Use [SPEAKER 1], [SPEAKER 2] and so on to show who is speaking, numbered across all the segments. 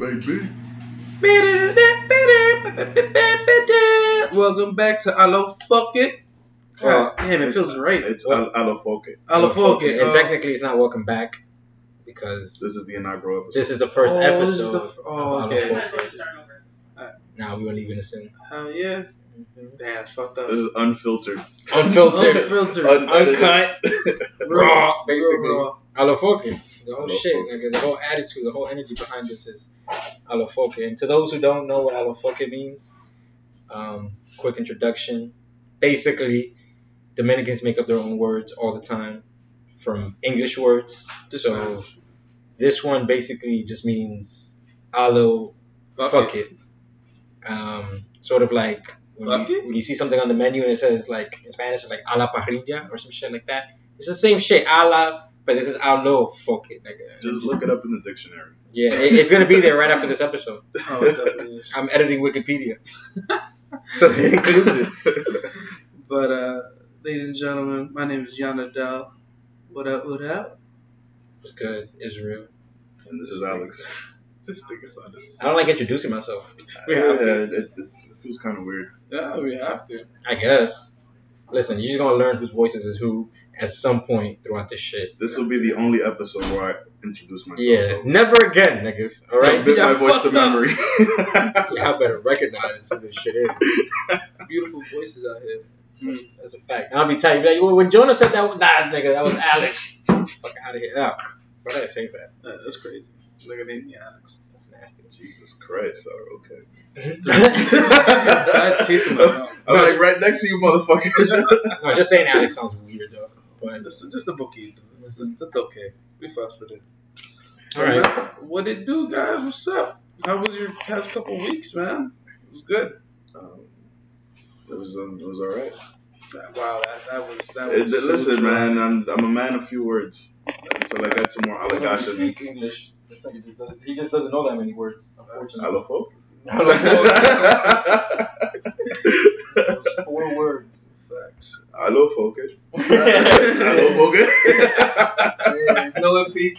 [SPEAKER 1] Baby.
[SPEAKER 2] Welcome back to Allo Fuck It.
[SPEAKER 3] Well,
[SPEAKER 2] God damn, it feels right.
[SPEAKER 1] It's
[SPEAKER 3] Well-
[SPEAKER 1] Al- Alofoke.
[SPEAKER 2] Allo Fuck It.
[SPEAKER 3] and
[SPEAKER 2] uh,
[SPEAKER 3] technically it's not welcome back because
[SPEAKER 1] This is the inaugural episode.
[SPEAKER 3] this is the first
[SPEAKER 2] Oh,
[SPEAKER 3] episode.
[SPEAKER 2] this is the f- oh,
[SPEAKER 3] of
[SPEAKER 2] okay.
[SPEAKER 3] Allo
[SPEAKER 4] Might as well
[SPEAKER 3] Focus.
[SPEAKER 4] just start over.
[SPEAKER 3] Uh, now we were leaving this in.
[SPEAKER 2] Hell yeah. Mm-hmm. Damn, it's fucked up.
[SPEAKER 1] This is unfiltered.
[SPEAKER 3] Unfiltered,
[SPEAKER 2] Unfiltered.
[SPEAKER 1] Unedited.
[SPEAKER 3] uncut, raw, basically.
[SPEAKER 2] Raw.
[SPEAKER 3] Alofoke. The whole shit, nigga, the whole attitude, the whole energy behind this is Alofoke. And to those who don't know what Alofoke means, um, quick introduction. Basically, Dominicans make up their own words all the time from English words. So this one basically just means alo
[SPEAKER 2] Fuck,
[SPEAKER 3] fuck
[SPEAKER 2] it.
[SPEAKER 3] it. Um, sort of like when you, when you see something on the menu and it says like in Spanish it's like a la parrilla or some shit like that. It's the same shit, a la, but this is alo fuck it. Like, uh,
[SPEAKER 1] Just look it up in the dictionary.
[SPEAKER 3] yeah, it, it's gonna be there right after this episode.
[SPEAKER 2] Oh, it definitely is.
[SPEAKER 3] I'm editing Wikipedia, so it includes it.
[SPEAKER 2] But, uh, ladies and gentlemen, my name is Yana Dell. What up, what up?
[SPEAKER 3] It's good, Israel.
[SPEAKER 1] and this is Alex.
[SPEAKER 2] This thing is on.
[SPEAKER 3] I don't like introducing myself.
[SPEAKER 2] We
[SPEAKER 1] yeah,
[SPEAKER 2] have to.
[SPEAKER 1] it, it's, it feels kind of weird.
[SPEAKER 2] Yeah, we have to.
[SPEAKER 3] I guess. Listen, you're just gonna learn whose voices is who at some point throughout this shit.
[SPEAKER 1] This will be the only episode where I introduce myself.
[SPEAKER 3] Yeah,
[SPEAKER 1] So
[SPEAKER 3] never again, niggas. All right.
[SPEAKER 1] commit
[SPEAKER 2] Yeah,
[SPEAKER 1] my voice to
[SPEAKER 2] up.
[SPEAKER 1] memory.
[SPEAKER 3] Y'all better recognize who this shit is.
[SPEAKER 2] Beautiful voices out here.
[SPEAKER 3] That's a fact. I'll be telling you, like, when Jonah said that, nah, nigga, that was Alex. Fuck out of here. Nah, why did I say that?
[SPEAKER 2] Uh, that's crazy. Nigga named me Alex.
[SPEAKER 3] That's nasty.
[SPEAKER 1] Jesus Christ. Oh, okay.
[SPEAKER 2] Bad taste in my mouth.
[SPEAKER 1] I'm like right next to you, motherfuckers.
[SPEAKER 3] no, just saying Alex sounds weird though. But
[SPEAKER 2] This is just a bookie. That's, that's okay. We fucked with it.
[SPEAKER 3] all right.
[SPEAKER 2] What it do, guys? What's up? How was your past couple weeks, man? It was good.
[SPEAKER 1] Um, it was um, it was all right.
[SPEAKER 2] Wow, that, that was that
[SPEAKER 1] It-
[SPEAKER 2] was. so
[SPEAKER 1] listen,
[SPEAKER 2] dry.
[SPEAKER 1] man, I'm I'm a man of few words. Until I get to more allegations.
[SPEAKER 3] speak English. This nigga just doesn't. He just doesn't know that many words. Unfortunately.
[SPEAKER 1] Allofolk?
[SPEAKER 3] Four words.
[SPEAKER 2] Facts.
[SPEAKER 1] Allofolk. Allofolk.
[SPEAKER 3] no picky.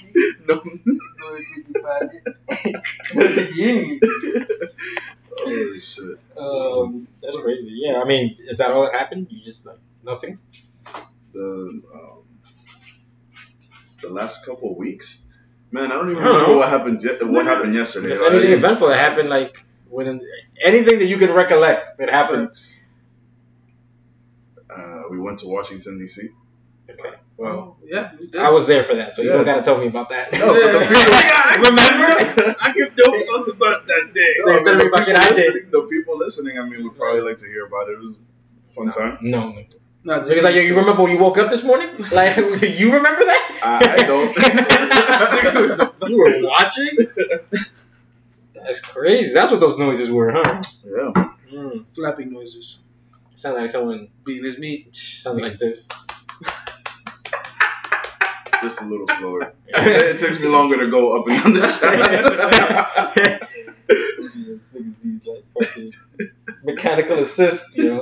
[SPEAKER 1] No.
[SPEAKER 3] No picky pocket.
[SPEAKER 1] Holy shit.
[SPEAKER 3] Um, that's crazy. Yeah, I mean, is that all that happened? You just like nothing?
[SPEAKER 1] The um, the last couple weeks, man, I don't even
[SPEAKER 3] I don't
[SPEAKER 1] remember
[SPEAKER 3] know.
[SPEAKER 1] what happened. Ye- what happened yesterday?
[SPEAKER 3] Just anything eventful that happened, like within anything that you can recollect that happened.
[SPEAKER 1] Uh, we went to Washington D.C.
[SPEAKER 3] Okay.
[SPEAKER 2] Well,
[SPEAKER 3] Well,
[SPEAKER 2] yeah.
[SPEAKER 3] I was there for that, so you
[SPEAKER 1] Yeah.
[SPEAKER 3] don't gotta tell me about that.
[SPEAKER 1] No, but the people-
[SPEAKER 3] remember?
[SPEAKER 2] I give no fucks about that day.
[SPEAKER 3] So instead of
[SPEAKER 1] the, people
[SPEAKER 3] I did.
[SPEAKER 1] listening, the people listening, I mean, would probably like to hear about it. It was a fun time.
[SPEAKER 3] No, no.
[SPEAKER 2] No,
[SPEAKER 3] Because like, you remember when you woke up this morning? Like, you remember that?
[SPEAKER 1] I- I
[SPEAKER 3] don't. you were watching? That's crazy. That's what those noises were, huh?
[SPEAKER 1] Yeah.
[SPEAKER 3] Mm.
[SPEAKER 2] flapping noises.
[SPEAKER 3] Sound like someone
[SPEAKER 2] beating his meat.
[SPEAKER 3] sounded like this.
[SPEAKER 1] Just a little slower. It, takes me longer to go up and down the shaft.
[SPEAKER 3] These like fucking mechanical assist, you know.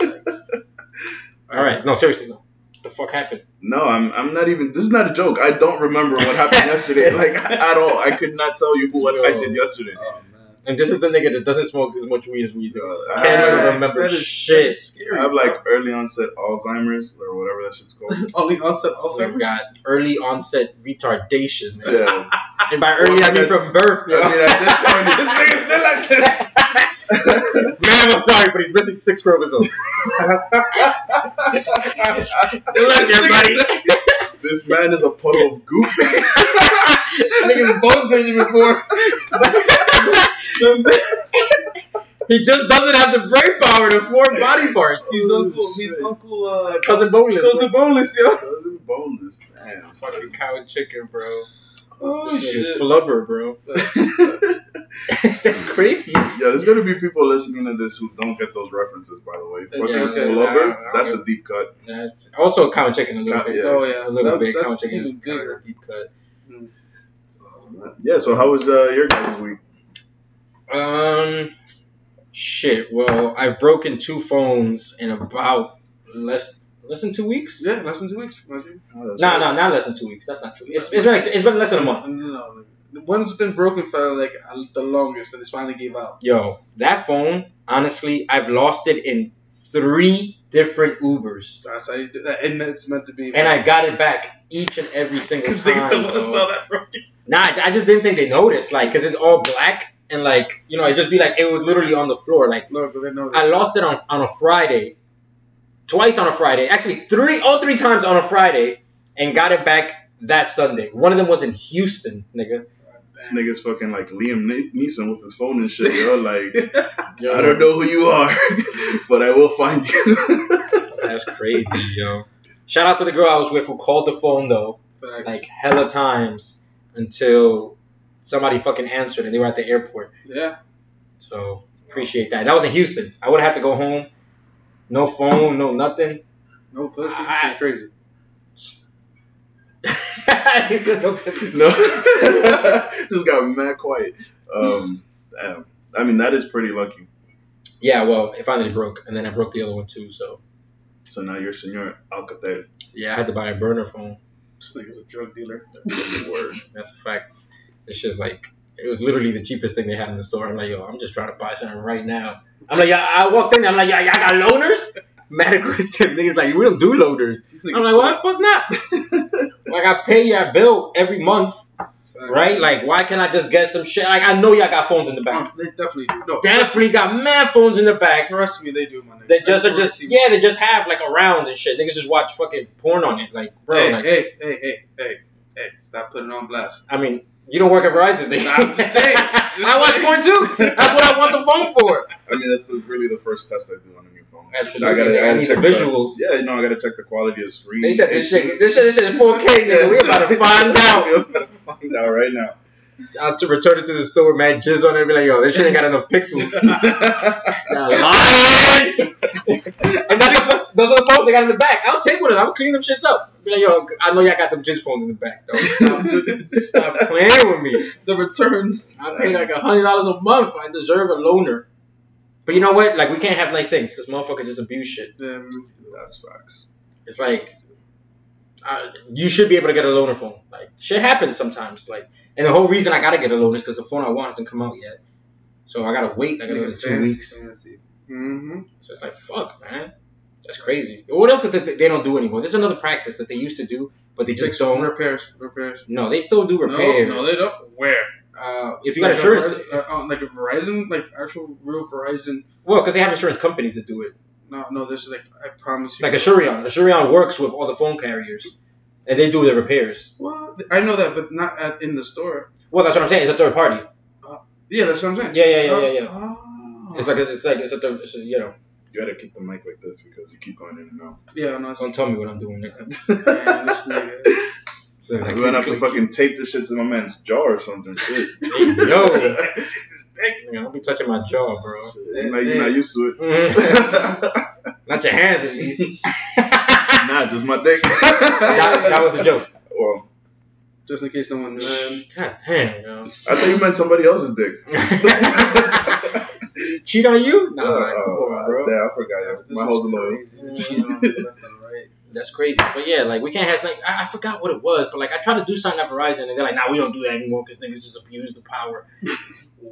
[SPEAKER 3] All right, no, seriously, no. What the fuck happened?
[SPEAKER 1] no, I'm I'm not even. This is not a joke. I don't remember what happened yesterday, like at all. I could not tell you what I did yesterday.
[SPEAKER 2] Oh.
[SPEAKER 3] And this is the nigga that doesn't smoke as much weed as we do.
[SPEAKER 1] Uh,
[SPEAKER 3] Can't even
[SPEAKER 1] I,
[SPEAKER 3] remember
[SPEAKER 2] that is,
[SPEAKER 3] shit.
[SPEAKER 2] That is scary.
[SPEAKER 1] I have like early onset Alzheimer's or whatever that shit's called.
[SPEAKER 2] only onset
[SPEAKER 3] So
[SPEAKER 2] Alzheimer's.
[SPEAKER 3] he's got early onset retardation. Man.
[SPEAKER 1] Yeah.
[SPEAKER 3] And by early, I mean from birth. Yo.
[SPEAKER 1] I mean, at this point,
[SPEAKER 2] this nigga still like this.
[SPEAKER 3] Man, I'm sorry, but he's missing six chromosomes. Good luck, everybody.
[SPEAKER 1] this man is a puddle of goop.
[SPEAKER 3] Niggas both did it before. he just doesn't have the brain power to form body parts.
[SPEAKER 2] He's
[SPEAKER 1] Oh,
[SPEAKER 2] uncle. He's uncle. Uh,
[SPEAKER 3] cousin boneless.
[SPEAKER 2] cousin boneless, yo.
[SPEAKER 1] Cousin boneless. Damn.
[SPEAKER 3] Fucking cow and chicken, bro.
[SPEAKER 2] Oh
[SPEAKER 3] This nigga's
[SPEAKER 2] shit.
[SPEAKER 3] flubber, bro. That's crazy.
[SPEAKER 1] Yeah, there's gonna be people listening to this who don't get those references. By the way, What's
[SPEAKER 2] Yeah,
[SPEAKER 1] a
[SPEAKER 2] okay.
[SPEAKER 1] flubber?
[SPEAKER 3] I don't
[SPEAKER 1] That's
[SPEAKER 3] get-
[SPEAKER 1] a deep cut.
[SPEAKER 3] That's also cow and chicken a little
[SPEAKER 1] Cow-
[SPEAKER 3] bit.
[SPEAKER 1] yeah.
[SPEAKER 2] Oh yeah.
[SPEAKER 3] A little
[SPEAKER 2] That's-
[SPEAKER 3] bit. Cow and
[SPEAKER 2] that's
[SPEAKER 3] chicken is
[SPEAKER 2] even
[SPEAKER 3] kind of a deep cut.
[SPEAKER 1] Yeah. So how was uh, your guys' week?
[SPEAKER 3] Um, shit. Well, I've broken two phones in about less less than two weeks.
[SPEAKER 2] Yeah, less than two weeks. Imagine.
[SPEAKER 1] Oh,
[SPEAKER 3] No,
[SPEAKER 1] right.
[SPEAKER 3] no, not less than two weeks. That's not true. It's, it's been like, it's been less than a month.
[SPEAKER 2] No, no, One's been broken for like the longest, and it's finally gave out.
[SPEAKER 3] Yo, that phone, honestly, I've lost it in three different Ubers.
[SPEAKER 2] That's how you do that, and it's meant to be.
[SPEAKER 3] And I got it back each and every single time.
[SPEAKER 2] niggas don't want to sell that broken.
[SPEAKER 3] Nah, I I just didn't think they noticed, like, cause it's all black and like, you know, it just be like it was literally on the floor. Like,
[SPEAKER 2] Look, but they.
[SPEAKER 3] I lost it on on a Friday, twice on a Friday, actually three, all three times on a Friday, and got it back that Sunday. One of them was in Houston, nigga.
[SPEAKER 1] This nigga's fucking like Liam Neeson with his phone and shit, yo. Like,
[SPEAKER 3] Yo,
[SPEAKER 1] I don't know who you are, but I will find you.
[SPEAKER 3] That's crazy, yo. Shout out to the girl I was with who called the phone though,
[SPEAKER 2] Facts.
[SPEAKER 3] like hella times until somebody fucking answered and they were at the airport.
[SPEAKER 2] yeah.
[SPEAKER 3] So appreciate that. That was in Houston. I would have had to go home. No phone, no nothing.
[SPEAKER 2] No pussy.
[SPEAKER 3] I-
[SPEAKER 2] She's crazy.
[SPEAKER 3] he said no pussy.
[SPEAKER 1] no, just got mad quiet. Um, damn. I mean, that is pretty lucky.
[SPEAKER 3] Yeah, well, it finally broke, and then I broke the other one too. So
[SPEAKER 1] So now you're Senor Alcatel.
[SPEAKER 3] yeah, I had to buy a burner phone.
[SPEAKER 2] This nigga's a drug dealer.
[SPEAKER 1] Word.
[SPEAKER 3] That's a fact. It's just like it was literally the cheapest thing they had in the store. I'm like, yo, I'm just trying to buy something right now. I'm like, yeah, I walked in. I'm like, yeah, y'all got loaners? Mad aggressive niggas like, we don't do loaders. I'm like, why the fuck not? like, I pay your bill every month, right? Like, why can't I just get some shit? Like, I know y'all got phones in the back.
[SPEAKER 2] They definitely do. No,
[SPEAKER 3] Definitely got mad phones in the back.
[SPEAKER 2] trust me, they do, my nigga.
[SPEAKER 3] They just are just yeah, they just have like around and shit. Niggas just watch fucking porn on it, like bro.
[SPEAKER 2] Hey,
[SPEAKER 3] like
[SPEAKER 2] hey, hey, hey, hey, hey! Stop putting on blast.
[SPEAKER 3] I mean, you don't work at Verizon. Then.
[SPEAKER 2] I'm just saying, just
[SPEAKER 3] I watch
[SPEAKER 2] saying.
[SPEAKER 3] porn too. That's what I want the phone for.
[SPEAKER 1] I mean, that's uh, really the first test I do on a new phone.
[SPEAKER 3] Absolutely.
[SPEAKER 1] I gotta, I
[SPEAKER 3] I
[SPEAKER 1] gotta
[SPEAKER 3] need
[SPEAKER 1] check
[SPEAKER 3] the visuals.
[SPEAKER 1] yeah, you know, I gotta check the quality of the screen.
[SPEAKER 3] They said this shit, this shit, this shit is 4K, nigga. We about to find out.
[SPEAKER 1] We're about to find out right now.
[SPEAKER 3] I'll to return it to the store, man. Jizz on it, and be like, yo, this shit ain't got enough pixels. Y'all lying. and that's the, those are the phones they got in the back. I'll take one of them. I'll clean them shits up. Be like, yo, I know y'all got them jizz phones in the back, though. Stop, stop playing with me.
[SPEAKER 2] The returns.
[SPEAKER 3] I pay like a hundred dollars a month. I deserve a loaner. But you know what? Like we can't have nice things because motherfuckers just abuse shit.
[SPEAKER 2] Um,
[SPEAKER 1] That's facts.
[SPEAKER 3] It's like uh, you should be able to get a loaner phone. Like shit happens sometimes. Like and the whole reason I gotta get a loan is because the phone I want hasn't come out yet. So I gotta wait like another two
[SPEAKER 2] fancy,
[SPEAKER 3] weeks.
[SPEAKER 2] Fancy. Mm-hmm.
[SPEAKER 3] So it's like fuck, man. That's crazy. What else that they, don't do anymore? There's another practice that they used to do, but they just don't.
[SPEAKER 2] repairs. Repairs.
[SPEAKER 3] No, they still do repairs.
[SPEAKER 2] No, no, they don't. Where?
[SPEAKER 3] Uh, if you got
[SPEAKER 2] Like a
[SPEAKER 3] insurance,
[SPEAKER 2] Verizon- uh, uh, like a Verizon, like actual real Verizon.
[SPEAKER 3] well, because they have insurance companies that do it.
[SPEAKER 2] No, no, this is like I promise you.
[SPEAKER 3] Like Asurion. Asurion works with all the phone carriers, and they do the repairs.
[SPEAKER 2] Well, I know that, but not at, in the store.
[SPEAKER 3] Well, that's what I'm saying. It's a third party.
[SPEAKER 2] Yeah, that's what I'm saying.
[SPEAKER 3] Yeah, yeah, yeah, yeah, yeah.
[SPEAKER 2] Oh.
[SPEAKER 3] It's like a, it's like it's a third. It's a, you know,
[SPEAKER 1] You gotta keep the mic like this because you keep going in and out.
[SPEAKER 2] yeah, no, it's,
[SPEAKER 3] don't tell me what I'm doing.
[SPEAKER 2] man, this nigga.
[SPEAKER 3] So like,
[SPEAKER 1] We're gonna have to
[SPEAKER 3] click, click,
[SPEAKER 1] fucking tape this shit to my man's jaw or something. Shit.
[SPEAKER 3] Hey, yo, Nigga, don't be touching my jaw, bro.
[SPEAKER 1] You're not, you're not used to it.
[SPEAKER 3] Mhm. Not your hands, at least. That,
[SPEAKER 1] nah, just my dick.
[SPEAKER 3] that was a joke.
[SPEAKER 1] well,
[SPEAKER 2] Just in case no one knew.
[SPEAKER 3] God damn, yo.
[SPEAKER 1] I thought you meant somebody else's dick.
[SPEAKER 3] Cheat on you? Nah,
[SPEAKER 1] Uh,
[SPEAKER 3] man, come on, bro.
[SPEAKER 1] Damn, I forgot. Yes. My
[SPEAKER 2] is
[SPEAKER 1] hoes are
[SPEAKER 2] crazy. Cheating on me left and right.
[SPEAKER 3] That's crazy. But yeah, like we can't have like I, I forgot what it was, but like I tried to do something at Verizon and they're like, nah, we don't do that anymore because niggas just abuse the power.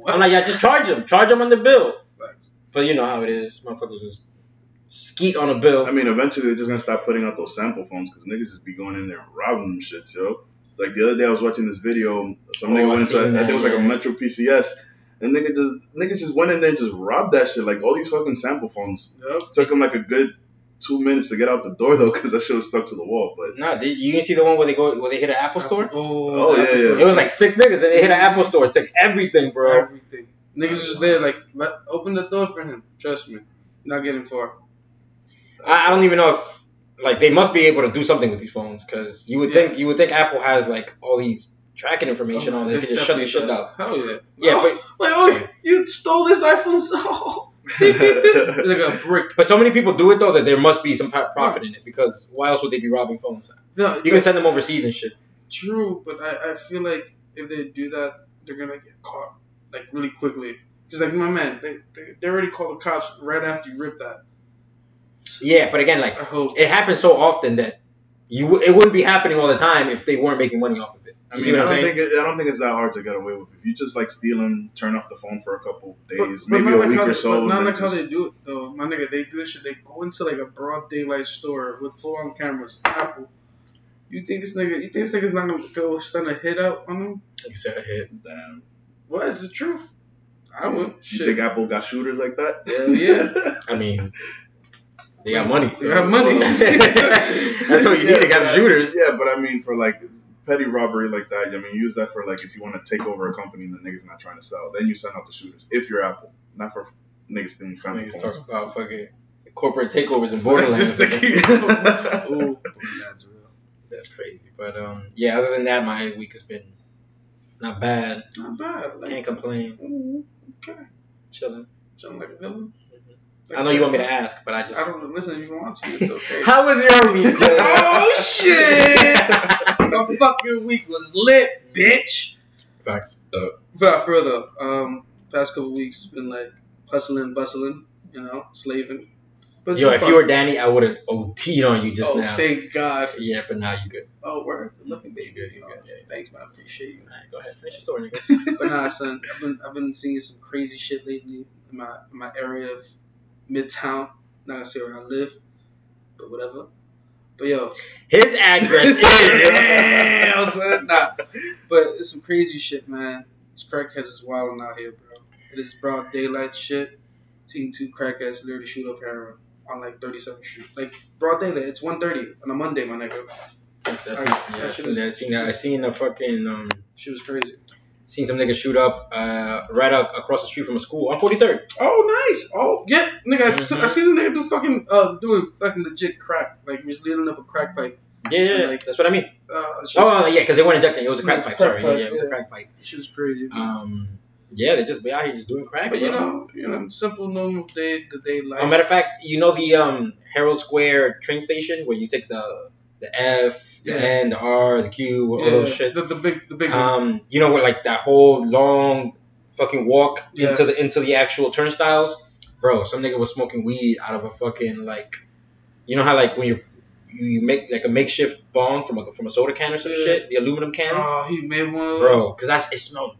[SPEAKER 3] I'm like, yeah, just charge them, charge them on the bill.
[SPEAKER 2] Facts.
[SPEAKER 3] But you know how it is, motherfuckers just skeet on a bill.
[SPEAKER 1] I mean, eventually they're just gonna stop putting out those sample phones because niggas just be going in there and robbing them shit, yo. Like the other day, I was watching this video. Some
[SPEAKER 3] Oh,
[SPEAKER 1] nigga
[SPEAKER 3] I
[SPEAKER 1] went into,
[SPEAKER 3] seen
[SPEAKER 1] I think it was like
[SPEAKER 3] that,
[SPEAKER 1] a. Metro PCS, and nigga just niggas just went in there and just robbed that shit. Like all these fucking sample phones.
[SPEAKER 2] Yep.
[SPEAKER 1] Took them like a good two minutes to get out the door though, because that shit was stuck to the wall. But
[SPEAKER 3] Nah, did, you didn't see the one where they go where they hit an Apple store?
[SPEAKER 2] Oh,
[SPEAKER 1] Oh, oh yeah,
[SPEAKER 2] Apple
[SPEAKER 1] yeah.
[SPEAKER 2] Store.
[SPEAKER 3] It was like six niggas and they hit an Apple store, took everything, bro.
[SPEAKER 2] Everything. Niggas just there, like, let, open the door for him. Trust me. Not getting far.
[SPEAKER 3] I, I don't even know if like they must be able to do something with these phones because you would
[SPEAKER 2] Yeah.
[SPEAKER 3] think you would think Apple has like all these tracking information oh, on it. They could just shut the shit down.
[SPEAKER 2] Hell yeah.
[SPEAKER 3] Yeah,
[SPEAKER 2] oh,
[SPEAKER 3] but
[SPEAKER 2] like, oh, you stole this iPhone. Oh. Like a brick.
[SPEAKER 3] but so many people do it though that there must be some pro- profit in it because why else would they be robbing phones?
[SPEAKER 2] No,
[SPEAKER 3] You can send them overseas and shit.
[SPEAKER 2] True, but I, I feel like if they do that, they're gonna get caught like really quickly. Just like my man, they, they, they already called the cops right after you ripped that.
[SPEAKER 3] Yeah, but again, like it happens so often that You it wouldn't be happening all the time if they weren't making money off of it.
[SPEAKER 1] I
[SPEAKER 3] You
[SPEAKER 1] mean, I don't
[SPEAKER 3] saying?
[SPEAKER 1] think it, I don't think it's that hard to get away with. If you just like steal them, turn off the phone for a couple days,
[SPEAKER 2] But- but
[SPEAKER 1] maybe
[SPEAKER 2] not
[SPEAKER 1] a week
[SPEAKER 2] how
[SPEAKER 1] or
[SPEAKER 2] they-
[SPEAKER 1] so.
[SPEAKER 2] But
[SPEAKER 1] and
[SPEAKER 2] not
[SPEAKER 1] then
[SPEAKER 2] like how they do it though, my nigga. They do this shit. They go into like a broad daylight store with full on cameras. Apple. You think this nigga? You think this nigga's not gonna go send a hit out on them?
[SPEAKER 3] Like I said, hit.
[SPEAKER 1] Damn.
[SPEAKER 2] What is the truth? I would.
[SPEAKER 1] You
[SPEAKER 2] Shit.
[SPEAKER 1] think Apple got shooters like that?
[SPEAKER 2] Hell yeah.
[SPEAKER 3] I mean, they got money.
[SPEAKER 2] They got money.
[SPEAKER 3] That's what you need. They got
[SPEAKER 1] but-
[SPEAKER 3] shooters.
[SPEAKER 1] Yeah, but I mean, for like petty robbery like that, I mean, use that for like if you want to take over a company and the niggas not trying to sell, then you send out the shooters. If you're Apple, not for niggas stealing sound
[SPEAKER 3] Niggas talk about fucking corporate takeovers in Borderlands.
[SPEAKER 2] That's just the key. Ooh.
[SPEAKER 3] That's crazy. But um, yeah. Other than that, my week has been not bad.
[SPEAKER 2] Not bad.
[SPEAKER 3] Can't complain.
[SPEAKER 2] ooh, okay.
[SPEAKER 3] Chilling.
[SPEAKER 2] Sound like a villain.
[SPEAKER 3] I know you want me to ask, but I just.
[SPEAKER 2] I don't listen. If you want to, it's okay.
[SPEAKER 3] How was your week? Jay?
[SPEAKER 2] Oh shit! the fucking week was lit, bitch.
[SPEAKER 3] Facts.
[SPEAKER 2] Without further, um, past couple weeks been like hustling, bustling, you know, slaving. But
[SPEAKER 3] Yo, if
[SPEAKER 2] fun.
[SPEAKER 3] you were Danny, I would have OT'd on you just
[SPEAKER 2] oh,
[SPEAKER 3] now.
[SPEAKER 2] thank God.
[SPEAKER 3] Yeah, but now you good.
[SPEAKER 2] Oh, word. Good looking, baby.
[SPEAKER 3] You good, you
[SPEAKER 2] Oh,
[SPEAKER 3] good, yeah.
[SPEAKER 2] Thanks, man. I appreciate you.
[SPEAKER 3] Alright, go ahead. Finish your story, nigga.
[SPEAKER 2] but nah, son, I've been I've been seeing some crazy shit lately in my in my area of Midtown. Not gonna say where I live, but whatever. But yo,
[SPEAKER 3] His address is.
[SPEAKER 2] damn, son, nah. But it's some crazy shit, man. These crackheads is wilding out here, bro. It is broad daylight shit. Seeing two crackheads literally shoot up heroin on like 37th Street, like broad daylight. It's 1:30 on a Monday, my nigga.
[SPEAKER 3] I seen,
[SPEAKER 2] Alright,
[SPEAKER 3] yeah, I
[SPEAKER 2] that shit
[SPEAKER 3] seen
[SPEAKER 2] is-
[SPEAKER 3] that. I seen that. I seen a fucking um.
[SPEAKER 2] Shit was crazy.
[SPEAKER 3] Seen some niggas shoot up uh right up across the street from a school on 43rd.
[SPEAKER 2] Oh, nice. Oh, yeah, nigga. I
[SPEAKER 3] Mhm.
[SPEAKER 2] I seen the nigga do fucking uh doing fucking legit crack, like he was leading up a crack pipe.
[SPEAKER 3] Yeah, yeah, yeah,
[SPEAKER 2] Like-
[SPEAKER 3] that's what I mean.
[SPEAKER 2] Uh,
[SPEAKER 3] Oh, yeah, because they weren't injecting. It was a crack pipe. Sorry,
[SPEAKER 2] pipe,
[SPEAKER 3] yeah, it was a crack pipe.
[SPEAKER 2] shit was crazy.
[SPEAKER 3] Um, yeah, they just be out here just doing crack.
[SPEAKER 2] but you know, you know, simple normal day the day life.
[SPEAKER 3] As a matter of fact, you know the um Herald Square train station where you take the the F, the
[SPEAKER 2] Yeah.
[SPEAKER 3] N, the R, the Q, all
[SPEAKER 2] yeah,
[SPEAKER 3] those shit.
[SPEAKER 2] The, the big, the big.
[SPEAKER 3] Um, you know, with like that whole long fucking walk
[SPEAKER 2] Yeah.
[SPEAKER 3] into the into the actual turnstiles, bro. Some nigga was smoking weed out of a fucking like, you know how like when you you make like a makeshift bong from a from a soda can or some shit, the aluminum cans,
[SPEAKER 2] Oh, he made one
[SPEAKER 3] bro. Cause that's it smelled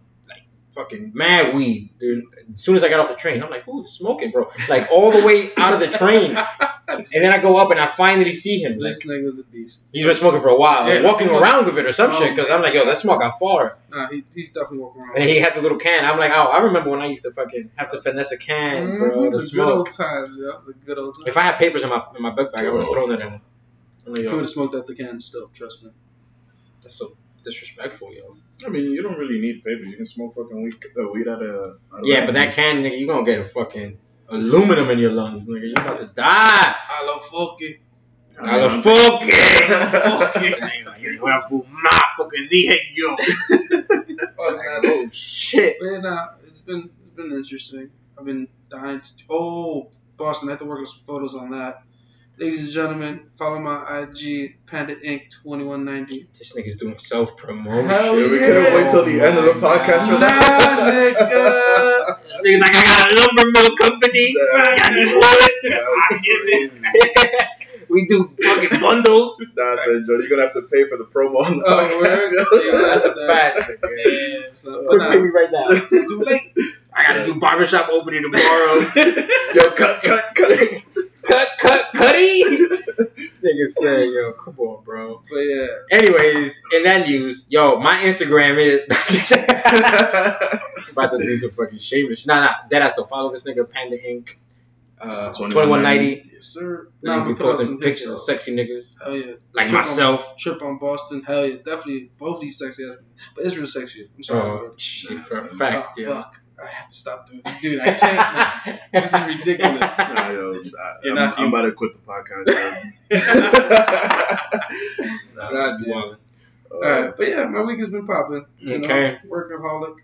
[SPEAKER 3] fucking mad weed. Dude. As soon as I got off the train, I'm like, is smoking, bro? Like all the way out of the train, and then I go up and I finally see him. Like,
[SPEAKER 2] this nigga was a beast.
[SPEAKER 3] He's been smoking for a while,
[SPEAKER 2] Yeah,
[SPEAKER 3] like, walking around with it or some
[SPEAKER 2] Oh,
[SPEAKER 3] shit. Cause I'm like, yo, that smoke got far.
[SPEAKER 2] Nah, he, he's definitely walking around.
[SPEAKER 3] And he had the little can. I'm like, oh, I remember when I used to fucking have to finesse a can, bro,
[SPEAKER 2] Mhm,
[SPEAKER 3] to
[SPEAKER 2] the good old times, yeah, the good old times.
[SPEAKER 3] If I had papers in my in my book bag, I would have thrown it in. Like,
[SPEAKER 2] he would have smoked out the can still. Trust me.
[SPEAKER 3] that's so disrespectful, yo.
[SPEAKER 1] I mean, you don't really need papers. You can smoke fucking weed, uh, weed out of. Out of
[SPEAKER 3] Yeah, but that can, nigga, you gonna get a fucking aluminum in your lungs, nigga. You about to die.
[SPEAKER 2] I love Folky.
[SPEAKER 3] A lo fucking.
[SPEAKER 1] Folky.
[SPEAKER 3] Voy a fumar porque dije yo. Oh shit.
[SPEAKER 2] But yeah, nah, it's been it's been interesting. I've been dying to. Oh, Boston, I have to work on some photos on that. Ladies and gentlemen, follow my IG Panda Inc. Twenty One Ninety.
[SPEAKER 3] This nigga's doing self promotion.
[SPEAKER 2] Hell
[SPEAKER 1] Shit, we couldn't wait till the end of the podcast for
[SPEAKER 2] Nah,
[SPEAKER 1] that.
[SPEAKER 2] nigga.
[SPEAKER 3] This nigga's like, I got a lumber mill company. I got this wallet.
[SPEAKER 1] That's
[SPEAKER 3] we do fucking bundles.
[SPEAKER 1] Nah, son, Joe, you're gonna have to pay for the promo on the
[SPEAKER 2] Oh,
[SPEAKER 1] podcast.
[SPEAKER 3] Yeah, that's a fact.
[SPEAKER 2] Damn, son. But
[SPEAKER 3] Quick pay me right now.
[SPEAKER 2] too late.
[SPEAKER 3] I gotta do barbershop opening tomorrow.
[SPEAKER 1] Yo, cut, cut, cut.
[SPEAKER 3] Cut, cut, cutty. Nigga say, yo, come on, bro.
[SPEAKER 2] But yeah,
[SPEAKER 3] Anyways, in that news, yo, my Instagram is about to do some fucking shameless. Nah, nah, that has to follow this nigga Panda Inc. Uh, 2190.
[SPEAKER 2] yes sir.
[SPEAKER 3] Nah,
[SPEAKER 2] Nah,
[SPEAKER 3] we
[SPEAKER 2] we put out
[SPEAKER 3] posting
[SPEAKER 2] some
[SPEAKER 3] pictures of sexy niggas.
[SPEAKER 2] Hell yeah.
[SPEAKER 3] like
[SPEAKER 2] Trip on-
[SPEAKER 3] myself.
[SPEAKER 2] Trip on Boston, hell yeah, definitely both these sexy ass, but Israel's sexy. I'm sorry.
[SPEAKER 3] Oh,
[SPEAKER 2] bro.
[SPEAKER 3] shit, for a fact, yeah.
[SPEAKER 2] Fuck. I have to stop doing this. Dude, I can't. man. This is ridiculous.
[SPEAKER 1] Nah, yo, I, I'm, I'm about to quit the podcast.
[SPEAKER 2] God
[SPEAKER 3] God,
[SPEAKER 2] damn.
[SPEAKER 3] wow.
[SPEAKER 2] Alright, but yeah, my week has been popping. You
[SPEAKER 3] Okay.
[SPEAKER 2] Know, workaholic.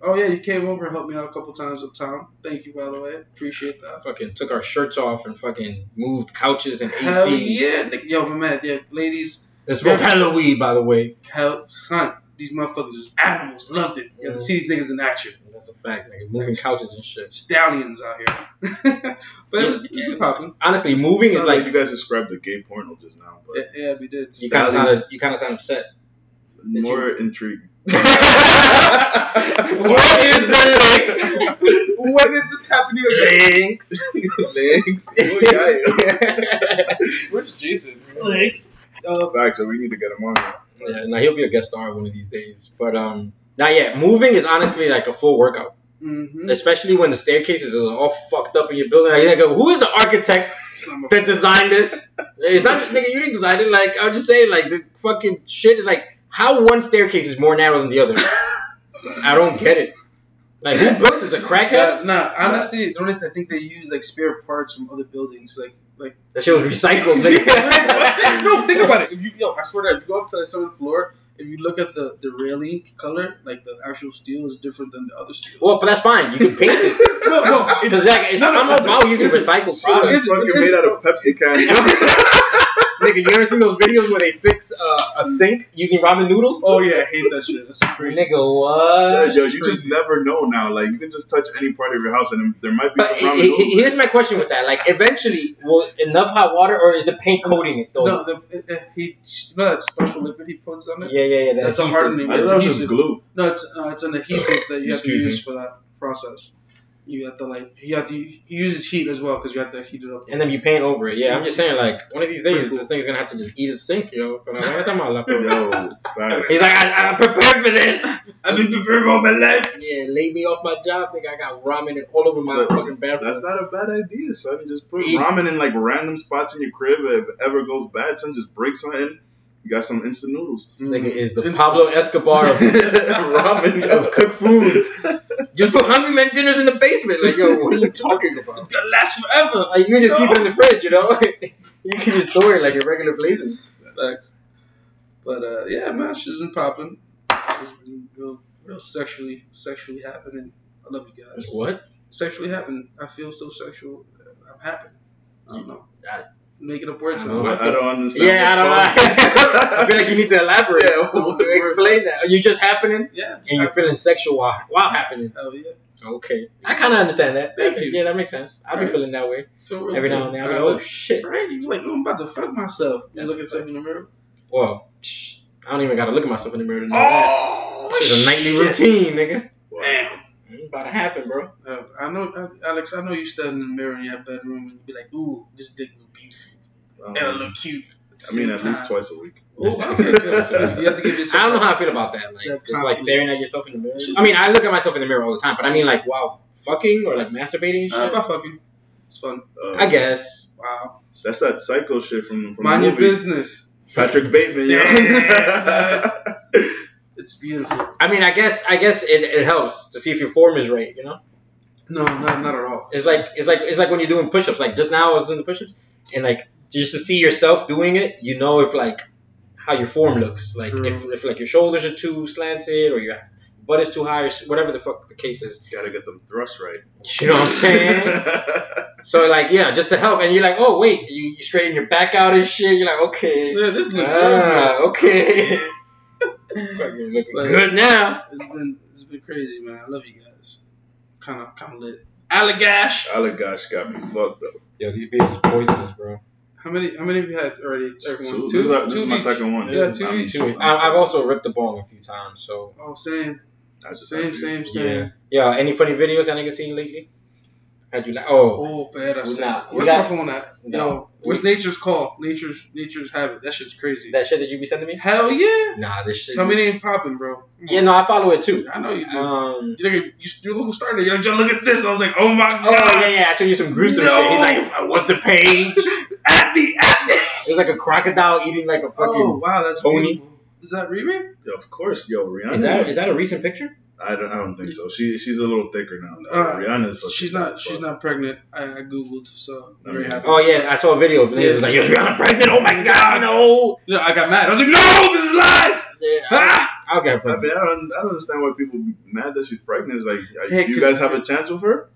[SPEAKER 2] Oh yeah, you came over and helped me out a couple times uptown. Thank you, by the way. Appreciate that.
[SPEAKER 3] Fucking took our shirts off and fucking moved couches and
[SPEAKER 2] Hell
[SPEAKER 3] AC.
[SPEAKER 2] yeah, yo, my man, yeah, ladies,
[SPEAKER 3] This smoked hella weed, by the way.
[SPEAKER 2] help, son. These motherfuckers is animals. Loved it. You got to see these niggas in action.
[SPEAKER 3] That's a fact. Like moving couches and shit.
[SPEAKER 2] Stallions out here. but it was
[SPEAKER 3] Yeah.
[SPEAKER 2] yeah. popping.
[SPEAKER 3] Honestly, moving is
[SPEAKER 1] like
[SPEAKER 3] like
[SPEAKER 1] you guys described the gay porno just now,
[SPEAKER 2] Yeah,
[SPEAKER 1] but
[SPEAKER 2] yeah, we did.
[SPEAKER 3] you kind of sound you kind of sound upset.
[SPEAKER 1] more intrigued.
[SPEAKER 3] what is the link?
[SPEAKER 2] when is this happening again?
[SPEAKER 3] Links.
[SPEAKER 1] Links. Oh, yeah.
[SPEAKER 3] Where's Jason?
[SPEAKER 2] Links. Uh,
[SPEAKER 1] Facts, so we need to get him on here.
[SPEAKER 3] Yeah, no, he'll be a guest star one of these days. But um, not yet. Moving is honestly like a full workout,
[SPEAKER 2] mm-hmm.
[SPEAKER 3] especially when the staircases are all fucked up in your building. Like, you go, who is the architect that designed this? It's not nigga, you didn't design it. Like I'm just saying, like the fucking shit is like how one staircase is more narrow than the other. I don't get it. Like who built this? A crackhead?
[SPEAKER 2] Nah, nah, honestly, notice I think they use like spare parts from other buildings, like like.
[SPEAKER 3] That shit was recycled. nigga.
[SPEAKER 2] no, think about it. If you yo, I swear to God, if you go up to the seventh floor, if you look at the the railing color, like the actual steel is different than the other steel.
[SPEAKER 3] well, but that's fine. You can paint it
[SPEAKER 2] no, no,
[SPEAKER 3] because like it's,
[SPEAKER 2] No, no,
[SPEAKER 3] I'm all about using recycled
[SPEAKER 1] So
[SPEAKER 3] products.
[SPEAKER 1] it's fucking made out of Pepsi cans.
[SPEAKER 3] Nigga, you ever seen those videos where they fix uh, a sink using ramen noodles?
[SPEAKER 2] Oh yeah, I hate that shit. That's crazy.
[SPEAKER 3] Nigga,
[SPEAKER 1] Yo,
[SPEAKER 3] what?
[SPEAKER 1] yo, you just never know now. Like you can just touch any part of your house, and there might be
[SPEAKER 3] But
[SPEAKER 1] some
[SPEAKER 3] he-
[SPEAKER 1] ramen
[SPEAKER 3] he-
[SPEAKER 1] noodles.
[SPEAKER 3] here's my question with that. Like, eventually, will enough hot water, or is the paint coating it though?
[SPEAKER 2] No, the, it, it, he you know that special liquid he puts on it.
[SPEAKER 3] Yeah, yeah, yeah. the
[SPEAKER 2] That's a hardening.
[SPEAKER 1] I thought it was just glue.
[SPEAKER 2] No, it's no, it's an adhesive that you have to
[SPEAKER 3] Excuse me.
[SPEAKER 2] use for that process. You have to like you have to he uses heat as well because you have to heat it up.
[SPEAKER 3] And then you paint over it. Yeah, I'm just saying, like, one of these days, this thing's gonna have to just eat his sink, yo. Pero what am I like,
[SPEAKER 1] Yo.
[SPEAKER 3] He's like, I, I'm prepared for this.
[SPEAKER 2] I've been prepared all my life.
[SPEAKER 3] Yeah, laid me off my job. Think I got ramen all over my
[SPEAKER 1] So,
[SPEAKER 3] fucking bathroom.
[SPEAKER 1] That's not a bad idea, son. Just put
[SPEAKER 3] Eat.
[SPEAKER 1] ramen in like random spots in your crib. If it ever goes bad, son, just break something. You got some instant noodles.
[SPEAKER 3] This nigga is the
[SPEAKER 2] Instant.
[SPEAKER 3] Pablo Escobar of,
[SPEAKER 1] ramen.
[SPEAKER 3] of cooked foods. Just put Hungry Man dinners in the basement. Like, yo, what are you talking about?
[SPEAKER 2] It's gonna last forever.
[SPEAKER 3] Like, you can just keep it in the fridge, you know? you can just store it like in regular places.
[SPEAKER 2] Facts. But uh, yeah, man, shit isn't popping. It's been real, real sexually, sexually happening. I love you guys.
[SPEAKER 3] What?
[SPEAKER 2] Sexually happening. I feel so sexual. I'm happy. I don't know.
[SPEAKER 3] That-
[SPEAKER 2] Making up words
[SPEAKER 3] I know.
[SPEAKER 1] I don't understand.
[SPEAKER 3] Yeah, I don't. I feel like you need to elaborate.
[SPEAKER 1] Yeah, word?
[SPEAKER 3] Explain that. Are you just happening
[SPEAKER 2] Yeah.
[SPEAKER 3] and you're feeling sexual while, while happening?
[SPEAKER 2] Hell yeah.
[SPEAKER 3] Okay. I kind of understand that.
[SPEAKER 2] Thank
[SPEAKER 3] That-
[SPEAKER 2] you.
[SPEAKER 3] Yeah, that makes sense. I'll be
[SPEAKER 2] Right.
[SPEAKER 3] feeling that way.
[SPEAKER 2] Feel real
[SPEAKER 3] Every
[SPEAKER 2] good.
[SPEAKER 3] now and then. Be like, oh, shit.
[SPEAKER 2] Right? You like, oh, I'm about to fuck myself. You look at
[SPEAKER 3] a
[SPEAKER 2] something in the mirror.
[SPEAKER 3] Well, I don't even got to look at myself in the mirror to know that.
[SPEAKER 2] Oh,
[SPEAKER 3] It's a nightly routine, nigga.
[SPEAKER 2] Damn.
[SPEAKER 3] It's about to happen, bro.
[SPEAKER 2] Uh, I know, Alex. I know you stand in the mirror in your bedroom and you be like, "Ooh, this dick
[SPEAKER 1] Um,
[SPEAKER 2] and it look cute."
[SPEAKER 1] I mean, at least twice a week.
[SPEAKER 2] Ooh, okay, good. So you have to give yourself.
[SPEAKER 3] I don't know how I feel about that. Like,
[SPEAKER 2] That
[SPEAKER 3] just like staring at yourself in the mirror. I mean, I look at myself in the mirror all the time, but I mean, like, wow, fucking or like masturbating and
[SPEAKER 2] Uh, about fucking. It's fun.
[SPEAKER 1] Uh,
[SPEAKER 3] I guess.
[SPEAKER 2] Wow.
[SPEAKER 1] That's that psycho shit from, from
[SPEAKER 2] Mind
[SPEAKER 1] the
[SPEAKER 2] your business.
[SPEAKER 1] Patrick Bateman, yo.
[SPEAKER 2] Yeah, It's beautiful.
[SPEAKER 3] I mean, I guess, I guess it, it helps to see if your form is right. You know,
[SPEAKER 2] No, not not at all.
[SPEAKER 3] it's like it's like it's like when you're doing push-ups. Like just now, I was doing the push-ups, and like just to see yourself doing it, you know if like how your form looks. Like
[SPEAKER 2] True.
[SPEAKER 3] if, if like your shoulders are too slanted or your butt is too high or whatever the fuck the case is.
[SPEAKER 1] You Gotta get them thrusts right.
[SPEAKER 3] You know what I'm saying? So like yeah, just to help, and you're like, oh wait, you, you straighten your back out and shit. You're like, okay,
[SPEAKER 2] Yeah, this looks
[SPEAKER 3] ah,
[SPEAKER 2] good.
[SPEAKER 3] okay, Fucking looking
[SPEAKER 2] But-
[SPEAKER 3] good now.
[SPEAKER 2] It's been it's been crazy, man. I love you guys. Kind of kind of lit. Allagash.
[SPEAKER 1] Allagash got me fucked up.
[SPEAKER 3] Yo, these beers is poisonous, bro.
[SPEAKER 2] How many how many have you had already? Everyone.
[SPEAKER 1] Two. This is, this is my
[SPEAKER 2] each?
[SPEAKER 1] second one.
[SPEAKER 2] Yeah, two
[SPEAKER 1] I'm-
[SPEAKER 2] each.
[SPEAKER 3] Two. I, I've also ripped the bong a few times, so
[SPEAKER 2] Oh, same,
[SPEAKER 1] I just
[SPEAKER 2] same, same, same.
[SPEAKER 3] yeah. Yeah, any funny videos that niggas seen lately? How'd you like? Oh,
[SPEAKER 2] Oh, bad.
[SPEAKER 3] We not- we
[SPEAKER 2] Where's
[SPEAKER 3] got-
[SPEAKER 2] my phone at?
[SPEAKER 3] No.
[SPEAKER 2] Yo, where's Nature's Call? Nature's Nature's Habit. That shit's crazy.
[SPEAKER 3] that shit that you be sending me?
[SPEAKER 2] Hell yeah.
[SPEAKER 3] Nah, this shit.
[SPEAKER 2] Tell me they ain't popping, bro. Come
[SPEAKER 3] Yeah,
[SPEAKER 2] on.
[SPEAKER 3] no, I follow it too.
[SPEAKER 2] I know you do.
[SPEAKER 3] Um.
[SPEAKER 2] you nigga, you, you look who started. You're like, yo, look at this. I was like, oh my god.
[SPEAKER 3] Oh
[SPEAKER 2] god.
[SPEAKER 3] yeah, yeah. I showed you some gruesome
[SPEAKER 2] No.
[SPEAKER 3] shit. He's like, what's the page?
[SPEAKER 2] At me, at me.
[SPEAKER 3] It was like a crocodile eating like a fucking.
[SPEAKER 2] Oh wow, that's
[SPEAKER 3] Tony.
[SPEAKER 2] beautiful. Is that Riri?
[SPEAKER 1] Yeah, of course, yo, Rihanna.
[SPEAKER 3] Is that is that a recent picture?
[SPEAKER 1] I don't. I don't think so. She she's a little thicker now.
[SPEAKER 2] Uh,
[SPEAKER 1] Rihanna's. fucking
[SPEAKER 2] She's not.
[SPEAKER 1] as
[SPEAKER 2] She's not pregnant. I, I googled, so I'm very happy.
[SPEAKER 3] Oh yeah, I saw a video. And he was like, "Yo, is Rihanna pregnant? Oh my god, no!"
[SPEAKER 2] You know, I got mad. I was like, no, this is lies.
[SPEAKER 3] Yeah,
[SPEAKER 2] Ah!
[SPEAKER 3] I'll
[SPEAKER 1] I mean, I don't, I don't understand why people be mad that she's pregnant. It's like, uh,
[SPEAKER 2] Hey,
[SPEAKER 1] do you
[SPEAKER 2] 'cause-
[SPEAKER 1] guys have a chance with her?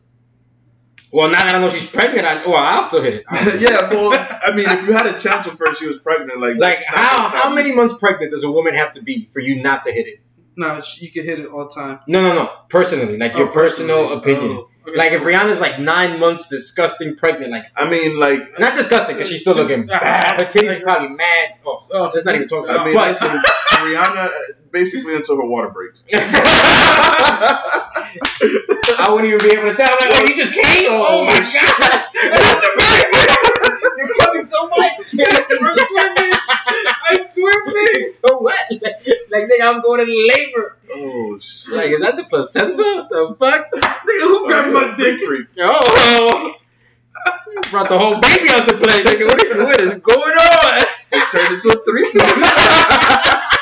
[SPEAKER 3] Well, now that I know she's pregnant, I, well, I'll still hit it.
[SPEAKER 1] yeah, well, I mean, if you had a chance with her and she was pregnant, like,
[SPEAKER 3] Like
[SPEAKER 1] that's not gonna
[SPEAKER 3] how how many months pregnant does a woman have to be for you not to hit it?
[SPEAKER 2] No, she- you can hit it all the time.
[SPEAKER 3] No, no, no. Personally, like your
[SPEAKER 2] Oh,
[SPEAKER 3] personal
[SPEAKER 2] personally.
[SPEAKER 3] opinion.
[SPEAKER 2] Oh, okay.
[SPEAKER 3] Like if Rihanna's like nine months disgusting pregnant, like
[SPEAKER 1] I mean, like,
[SPEAKER 3] not disgusting because she's still looking bad. Her titties are probably mad. Oh,
[SPEAKER 2] Oh.
[SPEAKER 3] let's not even talk
[SPEAKER 1] I mean,
[SPEAKER 3] but,
[SPEAKER 1] listen, Rihanna uh, basically until her water breaks.
[SPEAKER 3] I wouldn't even be able to tell. I'm like, oh, you just came? Oh,
[SPEAKER 1] Oh,
[SPEAKER 3] my
[SPEAKER 1] shit.
[SPEAKER 3] god, that's amazing. You're coming so much.
[SPEAKER 2] I'm swimming.
[SPEAKER 3] So wet. Like, like, nigga, I'm going into labor.
[SPEAKER 1] Oh shit!
[SPEAKER 3] Like, is that the placenta? What the fuck?
[SPEAKER 2] Nigga, who grabbed my dick?
[SPEAKER 3] Oh. Brought the whole baby out to play, nigga. What is, what is going on?
[SPEAKER 1] Just turned into a threesome.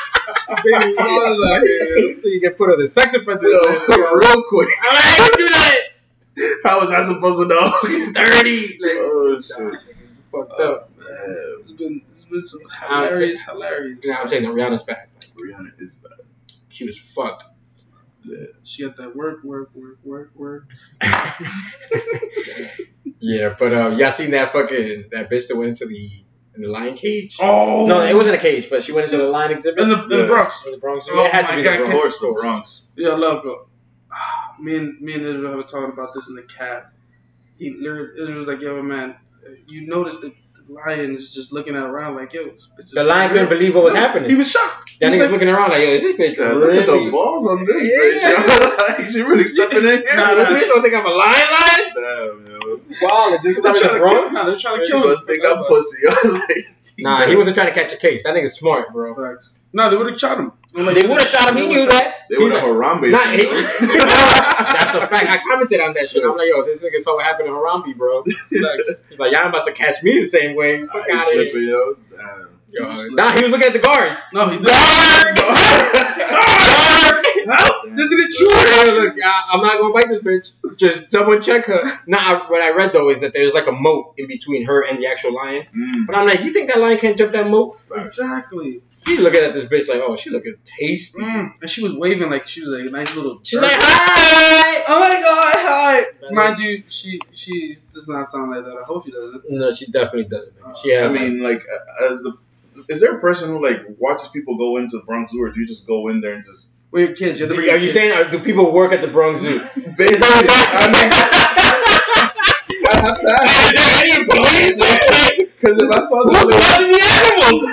[SPEAKER 2] Baby, all out here.
[SPEAKER 3] so you get put on the sex offender
[SPEAKER 1] Yo,
[SPEAKER 3] list.
[SPEAKER 1] real quick.
[SPEAKER 3] I'm like, do that?
[SPEAKER 1] How was I supposed to know?
[SPEAKER 3] Thirty. Like,
[SPEAKER 1] oh shit!
[SPEAKER 3] fucked up.
[SPEAKER 1] Oh, man,
[SPEAKER 2] It's been, it's some
[SPEAKER 3] I'm
[SPEAKER 2] hilarious, hilarious.
[SPEAKER 3] You know I'm saying? No, Rihanna's back.
[SPEAKER 1] Rihanna is back.
[SPEAKER 3] She was fucked.
[SPEAKER 2] She got that work, work, work, work, work.
[SPEAKER 3] yeah, but uh, y'all seen that fucking that bitch that went into the in the lion cage?
[SPEAKER 2] Oh
[SPEAKER 3] No, it wasn't a cage, but she went into the lion exhibit
[SPEAKER 2] in the, in the
[SPEAKER 1] Yeah.
[SPEAKER 2] Bronx.
[SPEAKER 3] in the Bronx.
[SPEAKER 2] Oh
[SPEAKER 3] it had to be
[SPEAKER 2] God,
[SPEAKER 3] the
[SPEAKER 1] Of
[SPEAKER 3] Bronx.
[SPEAKER 1] course, the Bronx.
[SPEAKER 2] Yeah, I love it. Me and me and Israel were talking about this in the cat. He literally Israel was like, "Yo, man, you noticed that the lion is just looking around like, yo, it's, it's
[SPEAKER 3] The lion couldn't believe what was
[SPEAKER 2] No,
[SPEAKER 3] happening.
[SPEAKER 2] He was shocked.
[SPEAKER 3] that nigga's
[SPEAKER 2] like,
[SPEAKER 3] looking around like, yo, is this bitch
[SPEAKER 1] Yeah,
[SPEAKER 3] really?
[SPEAKER 1] look at the balls on this
[SPEAKER 3] Yeah.
[SPEAKER 1] bitch. yo. she really stepping in here.
[SPEAKER 3] Nah, this bitch don't think I'm a lion lion.
[SPEAKER 1] Damn, yo.
[SPEAKER 3] Wow, the because I'm in
[SPEAKER 2] they're
[SPEAKER 3] the
[SPEAKER 2] trying to
[SPEAKER 3] Bronx.
[SPEAKER 2] kill- no, they're trying to kill him.
[SPEAKER 1] must think I'm pussy. Like,
[SPEAKER 3] Nah, he wasn't trying to catch a case. That nigga's smart, bro.
[SPEAKER 2] Facts. No, they would have shot him. Like,
[SPEAKER 3] They would have shot him. He knew that.
[SPEAKER 1] They
[SPEAKER 3] He's
[SPEAKER 1] would have
[SPEAKER 3] like,
[SPEAKER 1] Harambe.
[SPEAKER 3] Nah, he,
[SPEAKER 1] you know?
[SPEAKER 3] that's a fact. I commented on that shit. I'm like, yo, this nigga saw what happened in Harambe, bro. He's like, y'all about to catch me the same way. Fuck out of here.
[SPEAKER 1] yo. Damn.
[SPEAKER 3] Yo, nah, he was looking at the guards.
[SPEAKER 2] No, he didn't.
[SPEAKER 3] Guard! Guard!
[SPEAKER 2] Help! This is the
[SPEAKER 3] Hey,
[SPEAKER 2] truth.
[SPEAKER 3] look, I, I'm not gonna bite this bitch. Just someone check her. Nah, I, what I read though is that there's like a moat in between her and the actual lion.
[SPEAKER 1] Mm,
[SPEAKER 3] But I'm like, you think that lion can't jump that moat?
[SPEAKER 2] Exactly.
[SPEAKER 3] She's looking at this bitch like, oh, she looking tasty.
[SPEAKER 2] Mm. And she was waving like she was like a nice little.
[SPEAKER 3] She's
[SPEAKER 2] bird.
[SPEAKER 3] like, hi.
[SPEAKER 2] Oh my god, hi! Mind you, she she does not sound like that. I hope she doesn't.
[SPEAKER 3] No, she definitely doesn't. She had
[SPEAKER 1] I mean, like, as the. Is there a person who like watches people go into the Bronx Zoo, or do you just go in there and just
[SPEAKER 2] With your kids, you have to bring
[SPEAKER 3] are you
[SPEAKER 2] kids.
[SPEAKER 3] saying, are, do people work at the Bronx Zoo?
[SPEAKER 1] basically? I mean, I have to ask
[SPEAKER 3] Is there any employees there?
[SPEAKER 1] because if I saw
[SPEAKER 3] Who's
[SPEAKER 1] this, lady-
[SPEAKER 3] the animals?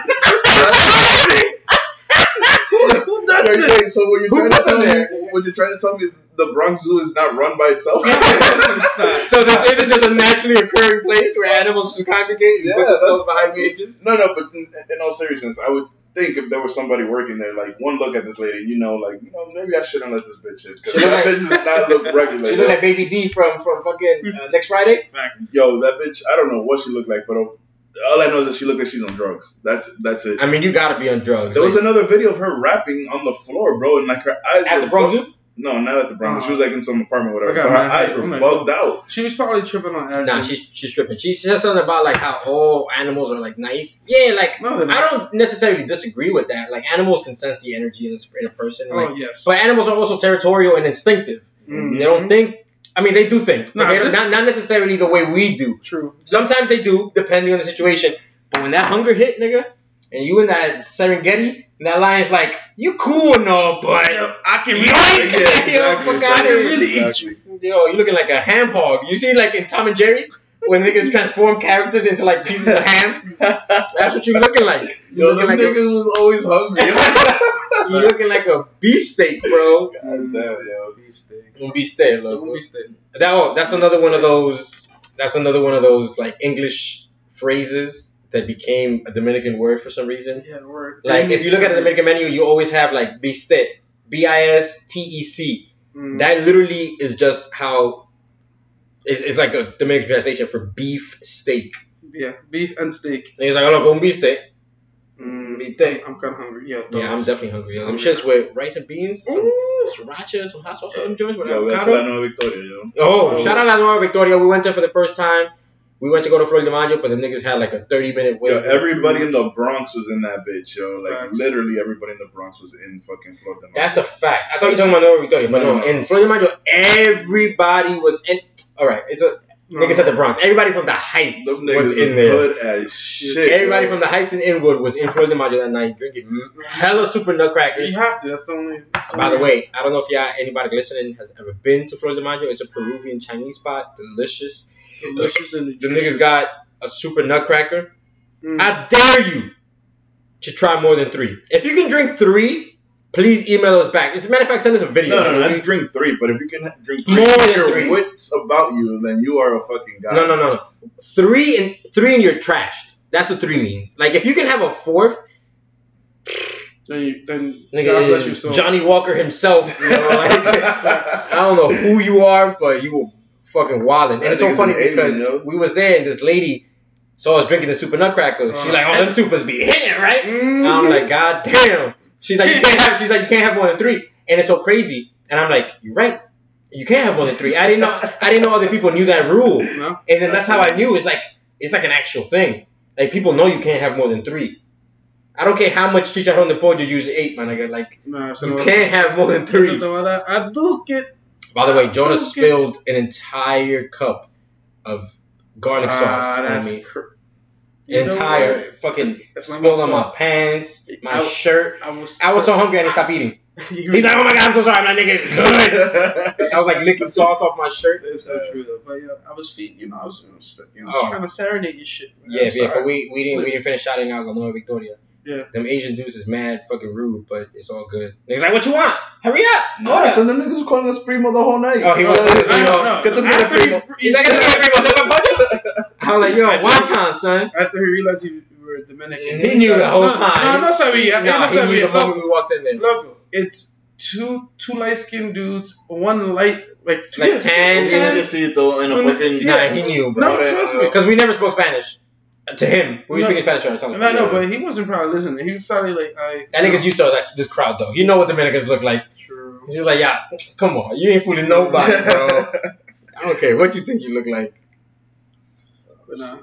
[SPEAKER 2] Who does
[SPEAKER 1] Wait,
[SPEAKER 2] this?
[SPEAKER 1] so what you're
[SPEAKER 3] Who
[SPEAKER 1] trying to tell me? What you're trying to tell me is the Bronx Zoo is not run by itself?
[SPEAKER 3] so this isn't just a naturally occurring place where animals just congregate and
[SPEAKER 1] Yeah,
[SPEAKER 3] put themselves behind cages?
[SPEAKER 1] No, no, but in, in all seriousness, I would think if there was somebody working there, like one look at this lady, you know, like you know, maybe I shouldn't let this bitch in because
[SPEAKER 3] She look
[SPEAKER 1] that
[SPEAKER 3] like-
[SPEAKER 1] bitch does not look regular.
[SPEAKER 3] She
[SPEAKER 1] yo.
[SPEAKER 3] look like Baby D from from fucking uh, next Friday.
[SPEAKER 1] Yo, that bitch, I don't know what she looked like, but all I know is that she looked like she's on drugs. That's that's it.
[SPEAKER 3] I mean, you gotta be on drugs.
[SPEAKER 1] There was another video of her rapping on the floor, bro, and like her eyes
[SPEAKER 3] at
[SPEAKER 1] were
[SPEAKER 3] the Bronx Zoo.
[SPEAKER 1] No, not at the Bronx. She was like in some apartment, whatever. But her eyes were
[SPEAKER 2] I'm
[SPEAKER 1] bugged out.
[SPEAKER 2] She was probably tripping on acid.
[SPEAKER 3] Nah, she's she's tripping. She said something about like how all animals are like nice. Yeah, like
[SPEAKER 2] No,
[SPEAKER 3] I don't necessarily disagree with that. Like animals can sense the energy in a, in a person. Like,
[SPEAKER 2] Oh yes.
[SPEAKER 3] but animals are also territorial and instinctive.
[SPEAKER 2] Mhm.
[SPEAKER 3] They don't think. I mean, they do think, but
[SPEAKER 2] Nah,
[SPEAKER 3] they
[SPEAKER 2] this-
[SPEAKER 3] not not necessarily the way we do.
[SPEAKER 2] True.
[SPEAKER 3] Sometimes they do, depending on the situation. But when that hunger hit, nigga, and you in that Serengeti, and that lion's like, you cool and all, but
[SPEAKER 2] I can!
[SPEAKER 3] Yo, fuck outta here.
[SPEAKER 2] Really
[SPEAKER 1] exactly.
[SPEAKER 3] yo, you looking like a ham hog. You see, like in Tom and Jerry, when niggas transform characters into like pieces of ham. That's what you're looking like. You're
[SPEAKER 1] Yo,
[SPEAKER 3] looking like a,
[SPEAKER 1] niggas was always hungry.
[SPEAKER 3] you're looking like a beefsteak, bro.
[SPEAKER 1] God damn, yo.
[SPEAKER 3] Un beefsteak, look.
[SPEAKER 2] Don't.
[SPEAKER 3] That oh, that's another one of those. That's another one of those like English phrases that became a Dominican word for some reason.
[SPEAKER 2] Yeah, word.
[SPEAKER 3] Like if you look at the Dominican menu, you always have like bistec, B I S T E C.
[SPEAKER 2] Mm.
[SPEAKER 3] That literally is just how. It's, it's like a Dominican translation for beef steak.
[SPEAKER 2] yeah, beef and steak.
[SPEAKER 3] And he's like, "Hola, con bistec."
[SPEAKER 2] Mm,
[SPEAKER 3] Bistec.
[SPEAKER 2] I'm kind of hungry. Yeah,
[SPEAKER 3] Yeah, I'm definitely hungry. Yo. Them shits with rice and beans, some sriracha, some hot sauce, some joints with
[SPEAKER 1] Yo, we went to. La Nueva Victoria, yo.
[SPEAKER 3] Oh,
[SPEAKER 2] Oh.
[SPEAKER 3] shout out La Nueva Victoria. We went there for the first time. We went to go to Flor de Mayo, but the niggas had like a 30 minute wait.
[SPEAKER 1] Yo, everybody in the Bronx was in that bitch, yo. Like
[SPEAKER 2] Facts.
[SPEAKER 1] literally everybody in the Bronx was in fucking Florida.
[SPEAKER 3] That's a fact. I thought you were talking about Nueva Victoria, but
[SPEAKER 1] No,
[SPEAKER 3] no,
[SPEAKER 1] no, no.
[SPEAKER 3] in Flor de Mayo, everybody was in. All right, it's a
[SPEAKER 2] No.
[SPEAKER 3] Niggas at the Bronx. Everybody from the Heights
[SPEAKER 1] Them
[SPEAKER 3] was
[SPEAKER 1] niggas
[SPEAKER 3] in
[SPEAKER 1] is
[SPEAKER 3] there.
[SPEAKER 1] hood as shit.
[SPEAKER 3] Everybody
[SPEAKER 1] yo.
[SPEAKER 3] from the Heights and Inwood was in Flor de Mayo that night drinking hella super nutcrackers.
[SPEAKER 2] You have to. That's the only. that's
[SPEAKER 3] By the
[SPEAKER 2] only-
[SPEAKER 3] way, I don't know if y'all anybody listening has ever been to Flor de Mayo. It's a Peruvian Chinese spot, delicious.
[SPEAKER 2] Delicious and
[SPEAKER 3] The niggas got a super nutcracker.
[SPEAKER 2] Mm.
[SPEAKER 3] I dare you to try more than three. If you can drink three, please email us back. As a matter of fact, send us a video.
[SPEAKER 1] No, no, no. I drink three, but if you can drink three,
[SPEAKER 3] More than
[SPEAKER 1] your
[SPEAKER 3] three.
[SPEAKER 1] wits about you, then you are a fucking guy.
[SPEAKER 3] No, no, no, no. Three and three and you're trashed. That's what three means. Like if you can have a fourth,
[SPEAKER 2] Then, you, then
[SPEAKER 3] nigga
[SPEAKER 2] God bless you. So
[SPEAKER 3] Johnnie Walker himself. You know, like, I don't know who you are, but you were fucking wildin'. And it's so funny because
[SPEAKER 1] yo.
[SPEAKER 3] we was there and this lady saw us drinking the super nutcracker. She's
[SPEAKER 2] Uh.
[SPEAKER 3] like, "Oh, them supers be hitting, right?"
[SPEAKER 2] Mm.
[SPEAKER 3] And I'm like, God damn. She's like, you can't have. She's like, you can't have more than three, and it's so crazy. And I'm like, you're right. You can't have more than three. I didn't know. I didn't know other people knew that rule.
[SPEAKER 2] no.
[SPEAKER 3] And then that's how I knew. It's like it's like an actual thing. Like people know you can't have more than three. I don't care how much chicharrón de pollo you use eight, man. Nigga. Like
[SPEAKER 2] No, eso
[SPEAKER 3] you can't have more than three.
[SPEAKER 2] te va a dar a Duque.
[SPEAKER 3] By the way, Jonah
[SPEAKER 2] Okay.
[SPEAKER 3] spilled an entire cup of garlic sauce
[SPEAKER 2] Ah,
[SPEAKER 3] on me.
[SPEAKER 2] cr-
[SPEAKER 3] Entire
[SPEAKER 2] what?
[SPEAKER 3] fucking
[SPEAKER 2] That's- that's
[SPEAKER 3] spilled on my pants, my
[SPEAKER 2] I-
[SPEAKER 3] shirt.
[SPEAKER 2] I was.
[SPEAKER 3] I was so hungry I didn't stop eating. He's like, oh my god, I'm so sorry. I'm like, nigga, it's good. I was like licking sauce off my shirt.
[SPEAKER 2] It's so true though, but yeah, I was feeding. You know, I was, you know,
[SPEAKER 3] Oh.
[SPEAKER 2] trying to serenade your shit. man.
[SPEAKER 3] Yeah, yeah, but we, we didn't we didn't finish shouting out La Nueva Victoria.
[SPEAKER 2] Yeah.
[SPEAKER 3] Them Asian dudes is mad fucking rude, but it's all good. Niggas like, what you want? Hurry up!
[SPEAKER 1] No,
[SPEAKER 3] Oh,
[SPEAKER 1] so them niggas were calling us primo the whole night.
[SPEAKER 3] Oh, he was-
[SPEAKER 1] Uh,
[SPEAKER 3] you know,
[SPEAKER 2] no,
[SPEAKER 1] que tú
[SPEAKER 2] no,
[SPEAKER 1] quieres, primo?
[SPEAKER 3] He's like, "Get the primo, sopa pollo?" I was like, yo, wonton, son.
[SPEAKER 2] After he realized you were Dominican,
[SPEAKER 3] He knew the whole time.
[SPEAKER 2] No, no sabía.
[SPEAKER 3] Nah,
[SPEAKER 2] no
[SPEAKER 3] he knew the moment we walked in there.
[SPEAKER 2] Loco, it's two two light skinned dudes, one light like
[SPEAKER 3] Like
[SPEAKER 2] yeah,
[SPEAKER 3] tan,
[SPEAKER 1] Un
[SPEAKER 2] tan.
[SPEAKER 1] limpiecito and a fucking.
[SPEAKER 3] Nah, he knew, bro.
[SPEAKER 2] No, trust me.
[SPEAKER 3] Because we never spoke Spanish. To him. We were
[SPEAKER 2] No.
[SPEAKER 3] speaking Spanish to ourselves.
[SPEAKER 2] And I know, but he wasn't probably listening. He was probably like, I.
[SPEAKER 3] That nigga's used to us, this crowd, though. You know what Dominicans look like.
[SPEAKER 2] True.
[SPEAKER 3] He's like, yeah, come on. You ain't fooling nobody, bro. I don't care what you think you look like.
[SPEAKER 2] But nah,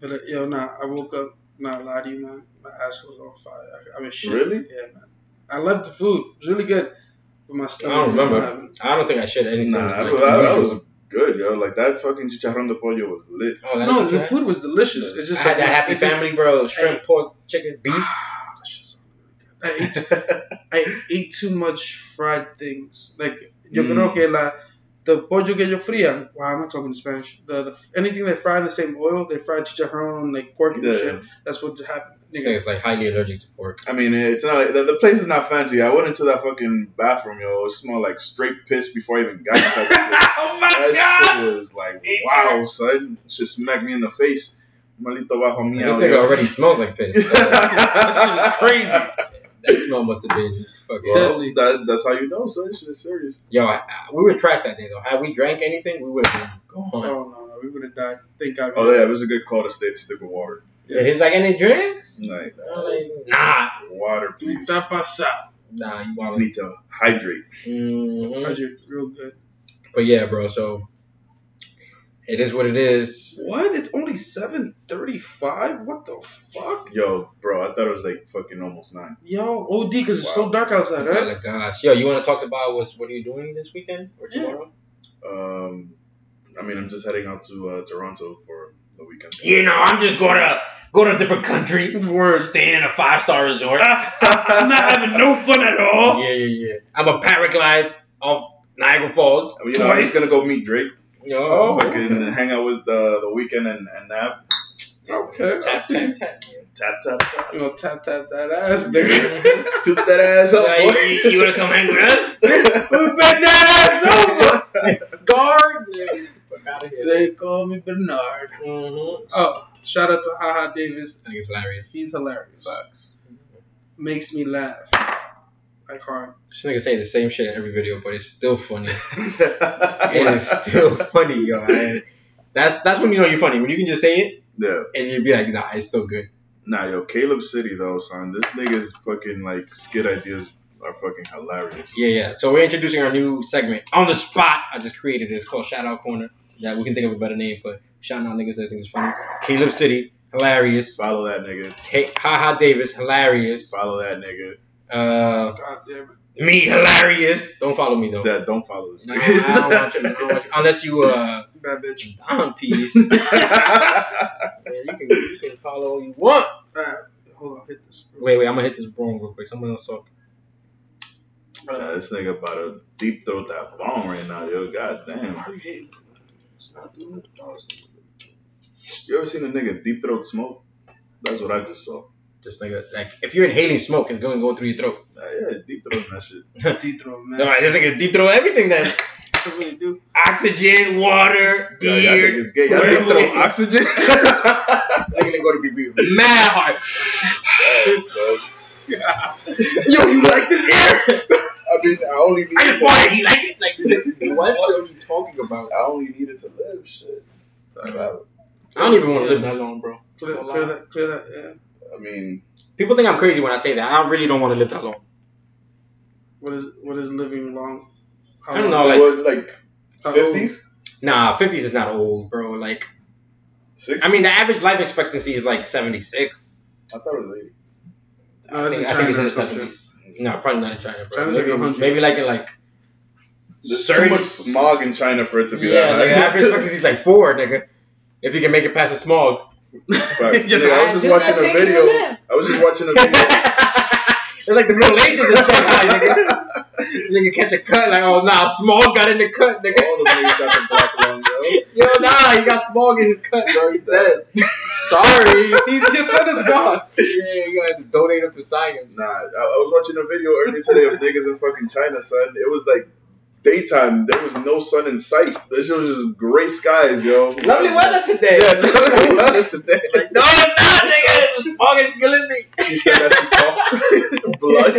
[SPEAKER 2] but uh, yo, nah, I woke up. Not lie to you, man. My ass was on fire. I, I mean, shit.
[SPEAKER 1] Really?
[SPEAKER 2] Yeah, man. I loved the food. It was really good. But my stomach.
[SPEAKER 3] I
[SPEAKER 2] don't
[SPEAKER 3] remember. I don't think I shared anything.
[SPEAKER 1] Nah,
[SPEAKER 3] like,
[SPEAKER 1] I, I, I
[SPEAKER 3] unusual.
[SPEAKER 1] was good, yo. Like that fucking chicharrón de pollo was lit.
[SPEAKER 3] Oh, that's
[SPEAKER 2] No, the food was delicious. It's just
[SPEAKER 3] I had
[SPEAKER 2] like
[SPEAKER 3] that happy
[SPEAKER 2] it just-
[SPEAKER 3] family, bro. Shrimp, pork, chicken, beef.
[SPEAKER 2] Ah, that shit's so good. I ate, I ate too much fried things. Like yo
[SPEAKER 1] Mm.
[SPEAKER 2] creo que la the pollo que yo frían. Wow, I'm not talking in Spanish. The, the anything they fry in the same oil, they fry chicharrón, like pork and
[SPEAKER 1] Yeah.
[SPEAKER 2] shit. That's what happened.
[SPEAKER 3] This
[SPEAKER 2] Nigga,
[SPEAKER 3] nigga's like highly allergic to pork.
[SPEAKER 1] I mean, it's not like the, the place is not fancy. I went into that fucking bathroom, yo. It smelled like straight piss before I even got inside. the place.
[SPEAKER 2] oh my
[SPEAKER 1] that
[SPEAKER 2] god!
[SPEAKER 1] shit was like, wow, son. It just smacked me in the face. Malito bajo
[SPEAKER 3] And
[SPEAKER 1] mía.
[SPEAKER 3] this
[SPEAKER 1] yo.
[SPEAKER 3] nigga already smells like piss. So
[SPEAKER 2] That shit is crazy.
[SPEAKER 3] that smell must have been fucking.
[SPEAKER 1] Well, that, that's how you know, son. This shit is serious.
[SPEAKER 3] Yo, I, I- we were trash that day though. Had we drank anything, we would have been
[SPEAKER 2] Oh
[SPEAKER 3] gone.
[SPEAKER 2] no, no, we would have died. Thank God.
[SPEAKER 1] Oh, yeah, it was a good call to stay to stick with water.
[SPEAKER 3] Yeah, he's like, any drinks?
[SPEAKER 1] Like,
[SPEAKER 3] I'm like, nah,
[SPEAKER 1] water, please.
[SPEAKER 2] Está pasado.
[SPEAKER 3] nah, you want
[SPEAKER 1] Need to hydrate.
[SPEAKER 3] hmm
[SPEAKER 2] Hydrate real good.
[SPEAKER 3] But yeah, bro. So it is what it is.
[SPEAKER 2] What? It's only seven thirty-five. What the fuck?
[SPEAKER 1] Yo, bro, I thought it was like fucking almost nine.
[SPEAKER 2] Yo, OD, because it's so dark outside,
[SPEAKER 3] Oh
[SPEAKER 2] right?
[SPEAKER 3] my gosh, yo, you want to talk about what's what are you doing this weekend or
[SPEAKER 2] Yeah.
[SPEAKER 3] tomorrow?
[SPEAKER 1] Um, I mean, I'm just heading out to uh, Toronto for the weekend.
[SPEAKER 3] You know, I'm just gonna go to a different country.
[SPEAKER 2] Word.
[SPEAKER 3] Staying in a five star resort.
[SPEAKER 2] I'm not having no fun at all.
[SPEAKER 3] Yeah, yeah, yeah. I'm a paraglide off Niagara Falls.
[SPEAKER 1] You know, I'm gonna go meet Drake.
[SPEAKER 3] Yo,
[SPEAKER 2] Oh,
[SPEAKER 1] fucking hang out with uh, the Weeknd and, and nap.
[SPEAKER 2] Okay,
[SPEAKER 3] tap, tap, tap.
[SPEAKER 1] Tap, tap, tap.
[SPEAKER 2] You know, tap tap that ass, nigga.
[SPEAKER 1] Toot that ass up,
[SPEAKER 3] Yeah,
[SPEAKER 1] boy.
[SPEAKER 3] you, you wanna come hang with us?
[SPEAKER 2] Who bent that ass over?
[SPEAKER 3] Guard. Yeah, fuck out of here.
[SPEAKER 2] They call me Bernard.
[SPEAKER 3] Mm-hmm.
[SPEAKER 2] Oh, shout out to Haha Davis.
[SPEAKER 3] I think it's hilarious.
[SPEAKER 2] He's hilarious. Makes me laugh. Like hard.
[SPEAKER 3] This nigga saying the same shit in every video, but it's still funny. it is still funny, yo. I- that's that's when you know you're funny. When you can just say it
[SPEAKER 1] yeah.
[SPEAKER 3] and you'd be like, nah, it's still good.
[SPEAKER 1] Nah, yo, Caleb City though, son. This nigga's fucking like skit ideas are fucking hilarious.
[SPEAKER 3] Yeah, yeah. So we're introducing our new segment on the spot. I just created it. It's called Shout Out Corner. Yeah, we can think of a better name, but shout out niggas that think it's funny. Caleb City, hilarious.
[SPEAKER 1] Follow that nigga.
[SPEAKER 3] Hey, Ha Davis, hilarious.
[SPEAKER 1] Follow that nigga.
[SPEAKER 3] Uh,
[SPEAKER 2] God damn it.
[SPEAKER 3] me, hilarious. Don't follow me though.
[SPEAKER 1] That don't follow this
[SPEAKER 3] No,
[SPEAKER 1] nigga.
[SPEAKER 3] I don't want you. I don't want you. Unless you uh
[SPEAKER 2] bad bitch.
[SPEAKER 3] Don Peace. Man, you can you can follow all you want.
[SPEAKER 2] Uh, hold on, hit this.
[SPEAKER 3] Wait, wait, I'm gonna hit this wrong real quick. Someone else talk.
[SPEAKER 1] Yeah, this nigga about to deep throat that bomb right now, yo. God damn.
[SPEAKER 2] Why are you hating? Stop doing it. It's-
[SPEAKER 1] You ever seen a nigga deep throat smoke? That's what I just saw.
[SPEAKER 3] This nigga, like, if you're inhaling smoke, it's going to go through your throat.
[SPEAKER 1] Uh, yeah, deep throat that shit.
[SPEAKER 2] Deep throat, man.
[SPEAKER 3] No, this nigga deep throat everything then.
[SPEAKER 2] I really do.
[SPEAKER 3] Oxygen, water,
[SPEAKER 1] Yeah, y'all
[SPEAKER 3] beer.
[SPEAKER 1] niggas gay. Y'all deep throat
[SPEAKER 3] whatever.
[SPEAKER 1] oxygen?
[SPEAKER 3] Nigga didn't go to be mad hard.
[SPEAKER 1] Damn, son.
[SPEAKER 3] Yo, you like this air?
[SPEAKER 1] I mean, I only need
[SPEAKER 3] I just
[SPEAKER 1] to,
[SPEAKER 3] wanted you like it. Like, what are you talking about?
[SPEAKER 1] I only needed to live. Shit. So,
[SPEAKER 3] I don't even want to live that long, bro.
[SPEAKER 2] Clear, clear that, clear that, yeah.
[SPEAKER 1] I mean,
[SPEAKER 3] People think I'm crazy when I say that. I really don't want to live that long.
[SPEAKER 2] What is what is living long? How
[SPEAKER 3] I don't
[SPEAKER 2] long?
[SPEAKER 3] know, like-
[SPEAKER 1] what, like fifties,
[SPEAKER 3] Nah, 50s is not old, bro. Like,
[SPEAKER 1] sixties.
[SPEAKER 3] I mean, the average life expectancy is like 76.
[SPEAKER 1] I thought it was eighty.
[SPEAKER 2] No,
[SPEAKER 3] I think,
[SPEAKER 2] in
[SPEAKER 3] I think it's in
[SPEAKER 2] China
[SPEAKER 3] the 70s. No, probably not in China, bro.
[SPEAKER 2] China's like
[SPEAKER 3] maybe,
[SPEAKER 2] 100.
[SPEAKER 3] maybe like in like
[SPEAKER 1] There's too much smog in China for it to be
[SPEAKER 3] Yeah,
[SPEAKER 1] that
[SPEAKER 3] like
[SPEAKER 1] high.
[SPEAKER 3] average expectancy is like four, nigga. If you can make it past the smog.
[SPEAKER 1] Facts.
[SPEAKER 2] Japan.
[SPEAKER 1] I was just watching a video. I was just watching a video.
[SPEAKER 3] it's like the Middle Ages in Shanghai, nigga. nigga catch a cut, like, oh nah, smog got in the cut, nigga.
[SPEAKER 1] All the niggas got the black lung, yo.
[SPEAKER 3] Yo, nah, he got smog in his cut, bro. He's dead. Sorry. He's your son is gone. Yeah, you gotta donate him to science.
[SPEAKER 1] Nah, I, I was watching a video earlier today of niggas in fucking China, son. It was like daytime. There was no sun in sight. This was just gray skies, yo.
[SPEAKER 3] Lovely weather today.
[SPEAKER 1] Yeah, lovely weather today.
[SPEAKER 3] Like, no, it's not, nigga. The smog is killing me.
[SPEAKER 1] She said that she coughed blood.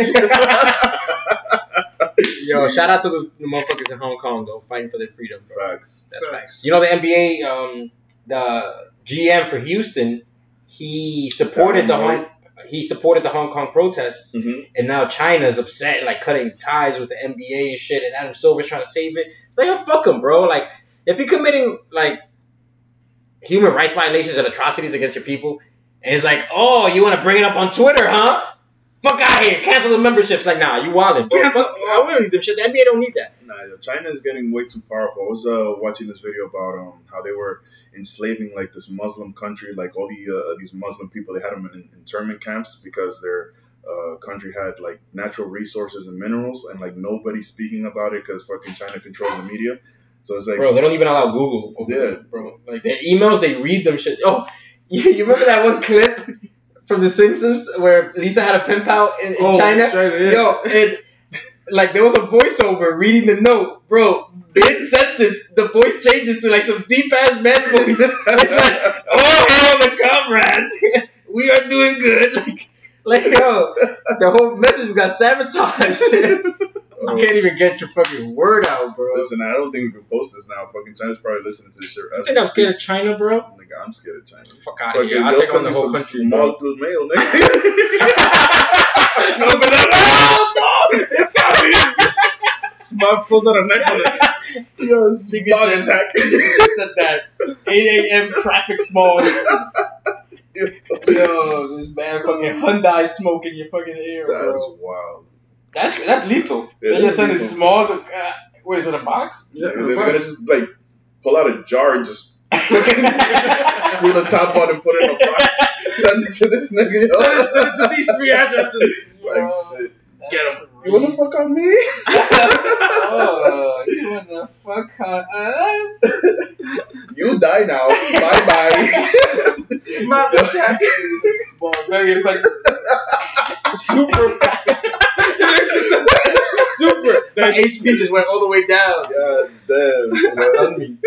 [SPEAKER 3] Yo, shout out to the, the motherfuckers in Hong Kong though, fighting for their freedom, bro.
[SPEAKER 1] Facts.
[SPEAKER 3] That's
[SPEAKER 2] Facts.
[SPEAKER 3] facts. You know the NBA, um, the GM for Houston, he supported the
[SPEAKER 1] Darren
[SPEAKER 3] Hong, he supported the Hong Kong protests,
[SPEAKER 1] hmm
[SPEAKER 3] and now China's upset, like cutting ties with the NBA and shit, and Adam Silver's trying to save it. It's like, oh, fuck him, bro. Like, if you're committing like human rights violations and atrocities against your people, and it's like, oh, you want to bring it up on Twitter, huh? Fuck out here, cancel the memberships. Like, nah, you wildin'. Bro,
[SPEAKER 2] Cancel-
[SPEAKER 3] fuck, I don't need them shit. The NBA don't need that.
[SPEAKER 1] Nah, yo, China is getting way too powerful. I was uh, watching this video about um how they were enslaving like this Muslim country, like all the uh, these Muslim people. They had them in internment camps because their uh, country had like natural resources and minerals, and like nobody's speaking about it because fucking China controls the media. So it's like,
[SPEAKER 3] Bro, they don't even allow Google. over
[SPEAKER 1] Yeah.
[SPEAKER 3] bro. Like their emails, they read them shit. Oh, you, you remember that one clip from The Simpsons where Lisa had a pen pal in, in
[SPEAKER 2] Oh,
[SPEAKER 3] China?
[SPEAKER 2] China, yeah.
[SPEAKER 3] Yo, and like there was a voiceover reading the note, bro. Mid sentence, the voice changes to like some deep ass man's voice. It's like, oh hell, the comrades, we are doing good. Like, like yo, the whole message got sabotaged. You
[SPEAKER 1] oh,
[SPEAKER 3] can't even get your fucking word out, bro.
[SPEAKER 1] listen, I don't think we can post this now. Fucking China's probably listening to this shit.
[SPEAKER 3] You think I'm scared of China, bro?
[SPEAKER 1] Nigga, I'm scared of China.
[SPEAKER 3] Fuck out of here. I'll take on the whole country,
[SPEAKER 1] small through mail, nigga.
[SPEAKER 3] No, but that- no, no, it's coming.
[SPEAKER 2] Smart pulls out a necklace.
[SPEAKER 1] Yo,
[SPEAKER 3] Nigga
[SPEAKER 1] dog
[SPEAKER 3] just-
[SPEAKER 1] attack.
[SPEAKER 3] said that 8 a.m. traffic smog. Yo, this man fucking Hyundai smoke in your fucking ear, bro.
[SPEAKER 1] That's wild.
[SPEAKER 3] That's that's lethal.
[SPEAKER 1] Yeah,
[SPEAKER 3] they just
[SPEAKER 1] that's
[SPEAKER 3] sending
[SPEAKER 1] lethal.
[SPEAKER 3] smog. Uh, what is it, a box?
[SPEAKER 2] Yeah,
[SPEAKER 1] They're gonna just like pull out a jar and just screw the top on and put it in a box. Send it to this nigga. Yo.
[SPEAKER 2] Send it, send it to these three addresses.
[SPEAKER 1] like shit.
[SPEAKER 2] Get 'em.
[SPEAKER 1] You wanna fuck on me?
[SPEAKER 3] oh, you wanna fuck on us?
[SPEAKER 1] You die now. Bye bye.
[SPEAKER 2] Smart attack.
[SPEAKER 3] Small, very fucking super. super. The HP just went all the way down.
[SPEAKER 1] God damn. son.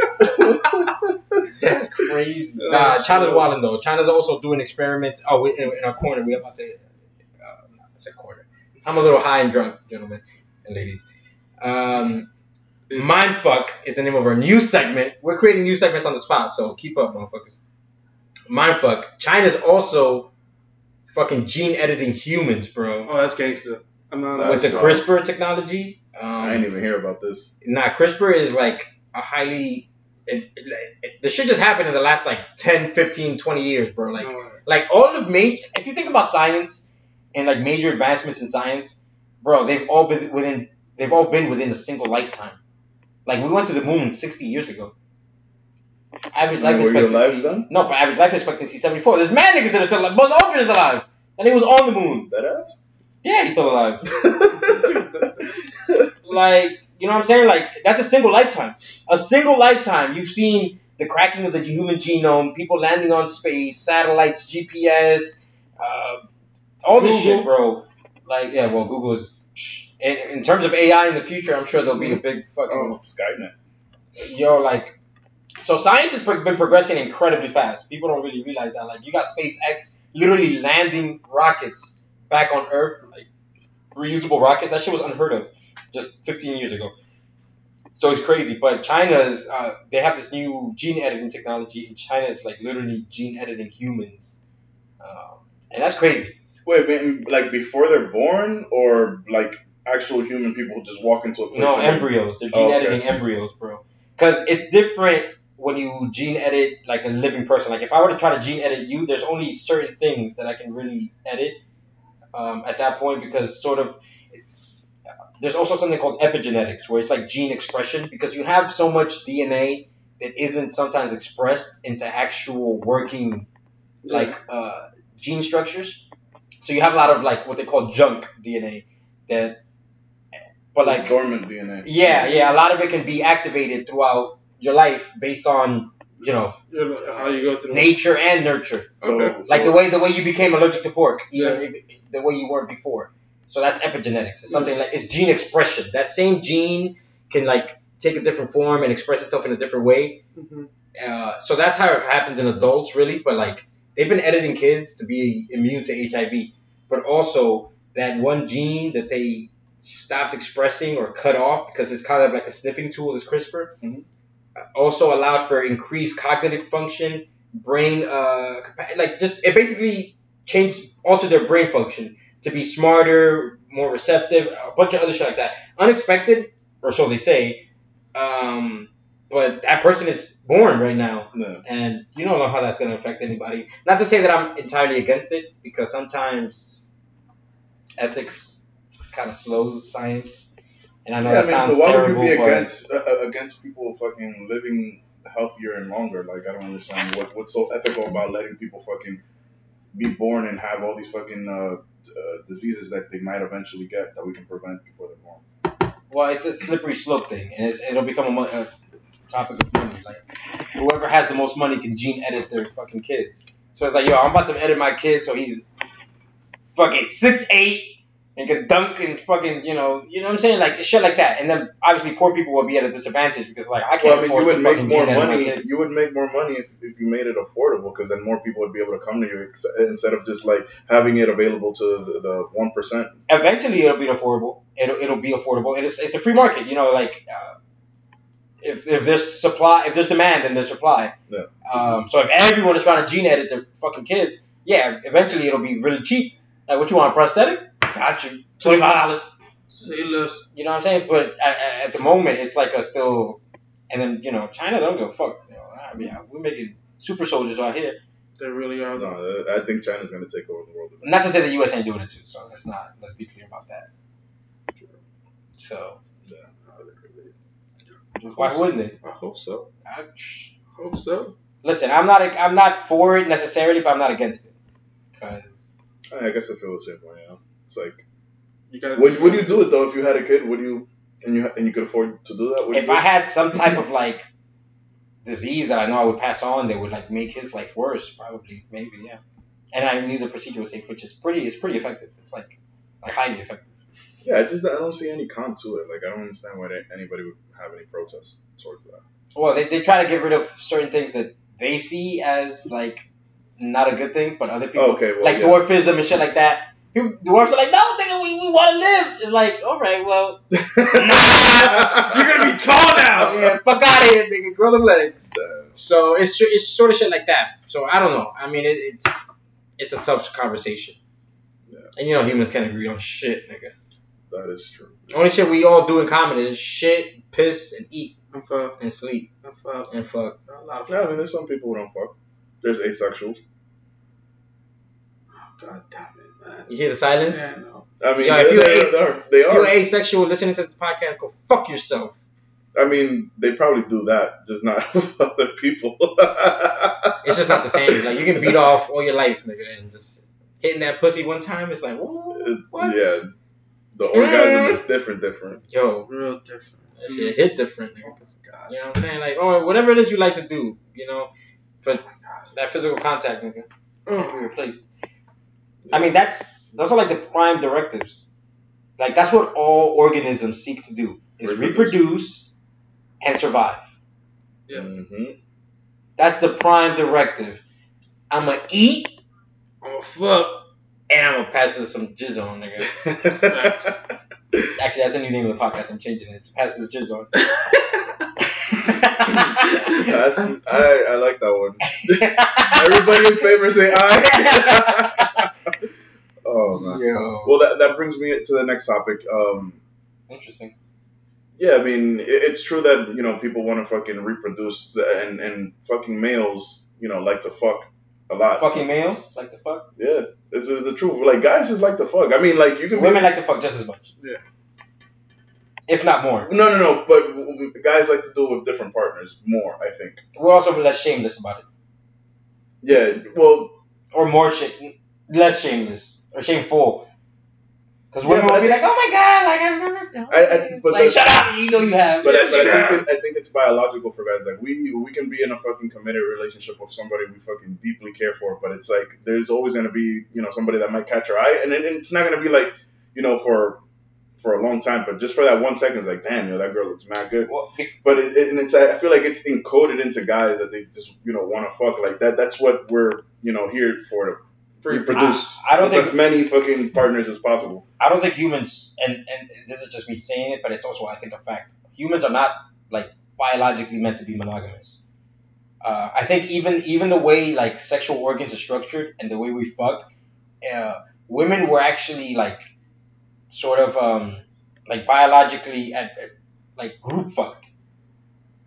[SPEAKER 3] That's crazy.
[SPEAKER 2] Oh,
[SPEAKER 3] Nah,
[SPEAKER 2] shit.
[SPEAKER 3] China's wilding though. China's also doing experiments. Oh, we, in, in our corner, we about to. Uh, I said corner. I'm a little high and drunk, gentlemen and ladies. Um, Mindfuck is the name of our new segment. We're creating new segments on the spot, so keep up, motherfuckers. Mindfuck. China's also fucking gene editing humans, bro.
[SPEAKER 2] Oh, that's gangster. I'm not.
[SPEAKER 3] With the. CRISPR technology. Um,
[SPEAKER 1] I didn't even hear about this.
[SPEAKER 3] Nah, CRISPR is like a highly. It, it, it, the shit just happened in the last like 10, 15, 20 years, bro. Like,
[SPEAKER 2] No.
[SPEAKER 3] like all of major. If you think about science and like major advancements in science, bro, they've all been within. They've all been within a single lifetime. Like we went to the moon sixty years ago. Average life
[SPEAKER 1] alive
[SPEAKER 3] expectancy.
[SPEAKER 1] then?
[SPEAKER 3] No, but average life expectancy 74. There's mad niggas that are still alive. Buzz Aldrin is alive. And he was on the moon.
[SPEAKER 1] That ass?
[SPEAKER 3] Yeah, he's still alive. like, you know what I'm saying? Like, that's a single lifetime. A single lifetime. You've seen the cracking of the human genome, people landing on space, satellites, GPS, uh, all this
[SPEAKER 2] Google.
[SPEAKER 3] shit, bro. Like, yeah, well, Google is. In, in terms of AI in the future, I'm sure there'll be a big fucking
[SPEAKER 1] oh, Skynet.
[SPEAKER 3] yo, like, so science has been progressing incredibly fast. People don't really realize that. Like, you got SpaceX literally landing rockets back on Earth, like reusable rockets. That shit was unheard of just 15 years ago. So it's crazy. But China's, uh, they have this new gene editing technology, and China is like literally gene editing humans, um, and that's crazy.
[SPEAKER 1] Wait, like before they're born, or like actual human people just walk into a place?
[SPEAKER 3] No, embryos. They're gene
[SPEAKER 1] Oh, okay.
[SPEAKER 3] editing embryos, bro. Because it's different when you gene edit like a living person. Like if I were to try to gene edit you, there's only certain things that I can really edit um, at that point because sort of. There's also something called epigenetics, where it's like gene expression, because you have so much DNA that isn't sometimes expressed into actual working like uh, gene structures. So you have a lot of like what they call junk DNA that, but like
[SPEAKER 1] dormant DNA.
[SPEAKER 3] yeah, yeah, a lot of it can be activated throughout your life based on you know
[SPEAKER 2] how you go through.
[SPEAKER 3] nature and nurture.
[SPEAKER 1] So,
[SPEAKER 2] Okay.
[SPEAKER 3] Like the way the way you became allergic to pork, even
[SPEAKER 2] Yeah.
[SPEAKER 3] if, the way you weren't before. So that's epigenetics. It's something like it's gene expression. That same gene can like take a different form and express itself in a different way.
[SPEAKER 2] Mhm.
[SPEAKER 3] Uh, so that's how it happens in adults, really. But like they've been editing kids to be immune to HIV, but also that one gene that they stopped expressing or cut off because it's kind of like a snipping tool, is CRISPR.
[SPEAKER 1] Mhm.
[SPEAKER 3] Also allowed for increased cognitive function, brain, uh, like just it basically changed, altered their brain function to be smarter, more receptive, a bunch of other shit like that. Unexpected, or so they say. Um, but that person is born right now
[SPEAKER 1] Yeah.
[SPEAKER 3] and you don't know how that's going to affect anybody. Not to say that I'm entirely against it, because sometimes ethics kind of slows science, and I know
[SPEAKER 1] Yeah, I mean,
[SPEAKER 3] sounds
[SPEAKER 1] but why
[SPEAKER 3] terrible.
[SPEAKER 1] would you be against uh, uh, against people fucking living healthier and longer? Like, I don't understand what what's so ethical about letting people fucking be born and have all these fucking uh, uh, diseases that they might eventually get that we can prevent before they're born.
[SPEAKER 3] well, it's a slippery slope thing, and it's, it'll become a, a topic of money. Like whoever has the most money can gene edit their fucking kids. So it's like, yo, I'm about to edit my kid so he's fucking six eight and can dunk and fucking, you know, you know what I'm saying, like shit like that. And then obviously poor people will be at a disadvantage because like I can't
[SPEAKER 1] Well, I mean,
[SPEAKER 3] afford
[SPEAKER 1] you would
[SPEAKER 3] to
[SPEAKER 1] make more
[SPEAKER 3] gene edit my
[SPEAKER 1] money. You would make more money if, if you made it affordable, because then more people would be able to come to you ex- instead of just like having it available to the- the one percent.
[SPEAKER 3] eventually it'll be affordable. It'll, it'll be affordable. And it's, it's the free market, you know, like uh, if, if there's supply, if there's demand, then there's supply.
[SPEAKER 1] Yeah.
[SPEAKER 3] Um, so if everyone is trying to gene edit their fucking kids, yeah, eventually it'll be really cheap. Like what you want, prosthetic? Got you, twenty five dollars.
[SPEAKER 2] Say less.
[SPEAKER 3] You know what I'm saying? But at, at- at the moment, it's like a still, and then you know, China don't give a fuck. You know, I mean, we're making super soldiers out here.
[SPEAKER 2] They really are.
[SPEAKER 1] No, I think China's going to take over the world. eventually.
[SPEAKER 3] Not to say the U.S. ain't doing it too. So let's not let's be clear about that. So why wouldn't they?
[SPEAKER 2] I hope so.
[SPEAKER 3] I,
[SPEAKER 2] Hope so.
[SPEAKER 3] listen, I'm not I'm not for it necessarily, but I'm not against it. Cause
[SPEAKER 1] I guess I feel the same way. You know, it's like,
[SPEAKER 2] You gotta.
[SPEAKER 1] would, would you do it though if you had a kid? Would you and you and you could afford to do that? Would
[SPEAKER 3] if
[SPEAKER 1] you
[SPEAKER 3] I had some type of like disease that I know I would pass on that would like make his life worse, probably, maybe, yeah. And I knew the procedure was safe, which is pretty it's pretty effective. It's like like highly effective.
[SPEAKER 1] Yeah, I just I don't see any con to it. Like I don't understand why they, anybody would have any protest towards that.
[SPEAKER 3] Well, they, they try to get rid of certain things that they see as like not a good thing, but other people oh,
[SPEAKER 1] okay, well,
[SPEAKER 3] like
[SPEAKER 1] yeah.
[SPEAKER 3] dwarfism and shit like that. People, dwarfs are like, no, nigga, we, we want to live. It's like, all right, well,
[SPEAKER 2] Nah, you're gonna be tall now.
[SPEAKER 3] yeah, fuck out of here, nigga, grow them legs. So it's it's sort of shit like that. So I don't know. I mean, it, it's it's a tough conversation.
[SPEAKER 1] Yeah.
[SPEAKER 3] And you know, humans can't agree on shit, nigga.
[SPEAKER 1] that is true.
[SPEAKER 3] The only shit we all do in common is shit, piss, and eat,
[SPEAKER 2] I'm fucked.
[SPEAKER 3] and sleep,
[SPEAKER 2] I'm fucked.
[SPEAKER 3] and fuck.
[SPEAKER 2] I
[SPEAKER 1] Yeah, I mean, there's some people who don't fuck. There's asexuals.
[SPEAKER 2] Oh, God damn it, man.
[SPEAKER 3] You hear the silence?
[SPEAKER 2] Yeah, no.
[SPEAKER 1] I mean,
[SPEAKER 3] Yeah, if
[SPEAKER 1] they,
[SPEAKER 3] you
[SPEAKER 1] they, are, They
[SPEAKER 3] If you're asexual listening to this podcast, go fuck yourself.
[SPEAKER 1] I mean, they probably do that, just not with other people.
[SPEAKER 3] It's just not the same. Like you can beat off all your life, nigga, and just hitting that pussy one time, it's like, whoa, what?
[SPEAKER 1] Yeah, the orgasm is different, different.
[SPEAKER 3] Yo,
[SPEAKER 2] Real different.
[SPEAKER 3] that shit hit different, nigga.
[SPEAKER 2] Oh my god.
[SPEAKER 3] You know what I'm saying? Like, or whatever it is you like to do, you know, but that physical contact, nigga, can't be replaced. I mean, that's those are like the prime directives. Like that's what all organisms seek to do is
[SPEAKER 1] Reproduce.
[SPEAKER 3] reproduce and survive.
[SPEAKER 2] Yeah.
[SPEAKER 1] hmm
[SPEAKER 3] That's the prime directive. I'm gonna eat
[SPEAKER 2] I'ma fuck.
[SPEAKER 3] and I'm gonna pass this some jizz on, nigga. Actually, that's the new name of the podcast. I'm changing it. It's pass this jizz on.
[SPEAKER 1] That's, I, I like that one. Everybody in favor say aye. oh man.
[SPEAKER 3] Yo.
[SPEAKER 1] Well, that, that brings me to the next topic. Um,
[SPEAKER 3] Interesting.
[SPEAKER 1] yeah, I mean, it, it's true that you know people want to fucking reproduce, the, and and fucking males, you know, like to fuck a lot.
[SPEAKER 3] Fucking males like to fuck.
[SPEAKER 1] Yeah, this is the truth. Like guys just like to fuck. I mean, like you can.
[SPEAKER 3] Women like to fuck just as much.
[SPEAKER 2] Yeah.
[SPEAKER 3] If not more.
[SPEAKER 1] No, no, no. But guys like to do it with different partners more. I think.
[SPEAKER 3] We're also less shameless about it.
[SPEAKER 1] Yeah. Well,
[SPEAKER 3] Or more shame, less shameless or shameful. Because
[SPEAKER 1] Yeah,
[SPEAKER 3] women
[SPEAKER 1] but
[SPEAKER 3] will be like, oh my god, like I've never done
[SPEAKER 1] I- I- but
[SPEAKER 3] like, shut up, you know you have.
[SPEAKER 1] But, I,
[SPEAKER 3] Yes,
[SPEAKER 1] but
[SPEAKER 3] you
[SPEAKER 1] I think it, I think it's biological for guys. Like we we can be in a fucking committed relationship with somebody we fucking deeply care for, but it's like there's always gonna be you know somebody that might catch your eye, and, it, it's not gonna be like you know for for a long time, but just for that one second, it's like damn, yo, that girl looks mad good.
[SPEAKER 3] Well,
[SPEAKER 1] But it, it, and it's I feel like it's encoded into guys that they just you know want to fuck like that. That's what we're you know here for to reproduce
[SPEAKER 3] I, I don't think
[SPEAKER 1] as many fucking partners as possible.
[SPEAKER 3] I don't think humans, and and this is just me saying it, but it's also I think a fact. Humans are not like biologically meant to be monogamous. Uh, I think even even the way like sexual organs are structured and the way we fuck, uh, women were actually like sort of um, like biologically at, at like group fucked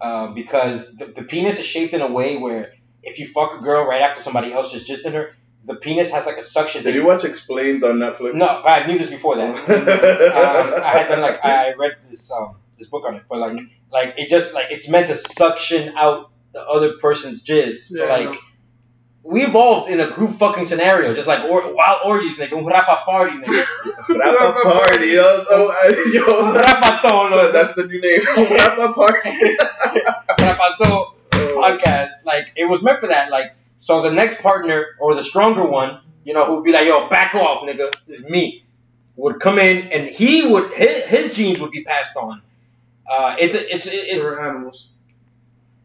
[SPEAKER 3] uh, because the, the penis is shaped in a way where if you fuck a girl right after somebody else just jizzed in her, the penis has like a suction.
[SPEAKER 1] Did you watch Explained on Netflix?
[SPEAKER 3] No, I knew this before that. um, I had done like I I read this um this book on it, but like like it just like it's meant to suction out the other person's jizz. So
[SPEAKER 2] Yeah,
[SPEAKER 3] like
[SPEAKER 2] know.
[SPEAKER 3] We evolved in a group fucking scenario, just like or, wild orgies, nigga, un rapa party, nigga,
[SPEAKER 1] Rapa party, yo. Oh, I- yo.
[SPEAKER 3] rapa
[SPEAKER 1] So that's the new name. Rapa party.
[SPEAKER 3] rapa todo podcast. Like it was meant for that. Like so, the next partner or the stronger one, you know, who'd be like, "Yo, back off, nigga, it's me," would come in and he would his, his genes would be passed on. Uh, it's a, it's
[SPEAKER 2] So
[SPEAKER 3] it's.
[SPEAKER 2] we're animals.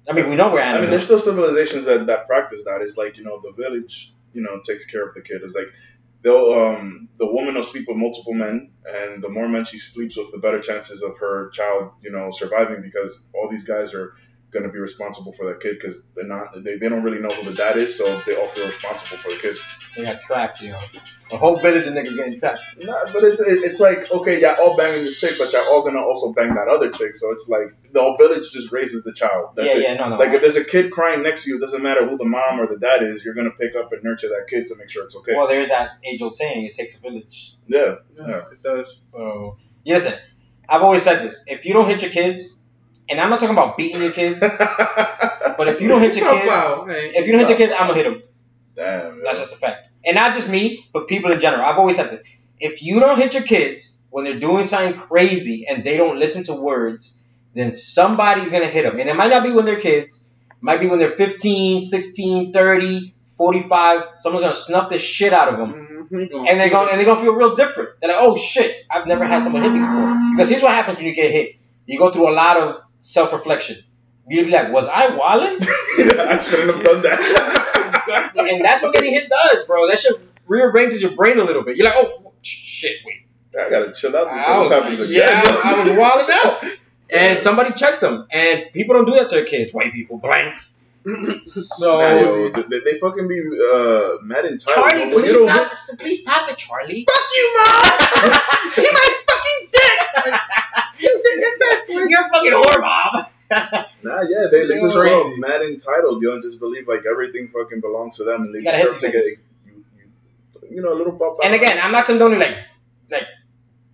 [SPEAKER 3] I mean, we know we're animals.
[SPEAKER 1] I mean, there's still civilizations that, that practice that. It's like you know the village, you know, takes care of the kid. It's like they'll um the woman will sleep with multiple men, and the more men she sleeps with, the better chances of her child, you know, surviving because all these guys are going to be responsible for that kid because they're not they, they don't really know who the dad is, so they all feel responsible for the kid.
[SPEAKER 3] They got trapped, yo. The whole village of niggas getting trapped.
[SPEAKER 1] Nah, but it's it, it's like okay, y'all all banging this chick, but y'all all gonna also bang that other chick. So it's like the whole village just raises the child. That's
[SPEAKER 3] yeah,
[SPEAKER 1] it.
[SPEAKER 3] yeah, no, no.
[SPEAKER 1] Like if there's a kid crying next to you, it doesn't matter who the mom or the dad is. You're gonna pick up and nurture that kid to make sure it's okay.
[SPEAKER 3] Well, there's that age-old saying: "It takes a village."
[SPEAKER 1] yeah, yeah.
[SPEAKER 2] It does.
[SPEAKER 3] So, yeah, listen, I've always said this: if you don't hit your kids, and I'm not talking about beating your kids, but if you don't hit your kids,
[SPEAKER 2] Wow,
[SPEAKER 3] if you don't hit your kids, I'm gonna hit them.
[SPEAKER 1] Damn.
[SPEAKER 3] That's just a fact. And not just me, but people in general. I've always said this. If you don't hit your kids when they're doing something crazy and they don't listen to words, then somebody's going to hit them. And it might not be when they're kids. It might be when they're 15, 16, 30, 45. Someone's going to snuff the shit out of them.
[SPEAKER 2] Mhm.
[SPEAKER 3] And they're going and they're gonna feel real different. They're like, oh shit, I've never had someone hit me before. Because here's what happens when you get hit. You go through a lot of self-reflection. You'll be like, was I wildin'?
[SPEAKER 1] I shouldn't have done that.
[SPEAKER 2] Exactly.
[SPEAKER 3] and that's what getting hit does, bro. That shit rearranges your brain a little bit. You're like, oh shit, wait.
[SPEAKER 1] I gotta chill out before this happens again.
[SPEAKER 3] yeah, I was wilding out. And somebody checked them. And people don't do that to their kids. White people, blanks. So
[SPEAKER 1] Nah, yo, they, they- fucking be uh, mad entitled.
[SPEAKER 3] Charlie,
[SPEAKER 1] When
[SPEAKER 3] please stop, please stop it, Charlie.
[SPEAKER 2] Fuck you, mom.
[SPEAKER 3] you my fucking dick. You're a fucking whore, mom.
[SPEAKER 1] Nah, yeah, they, they just are all mad entitled, yo, and just believe like everything fucking belongs to them, and they
[SPEAKER 3] You gotta
[SPEAKER 1] deserve to get, you, you, you know, a little pop.
[SPEAKER 3] And again, I'm not condoning like like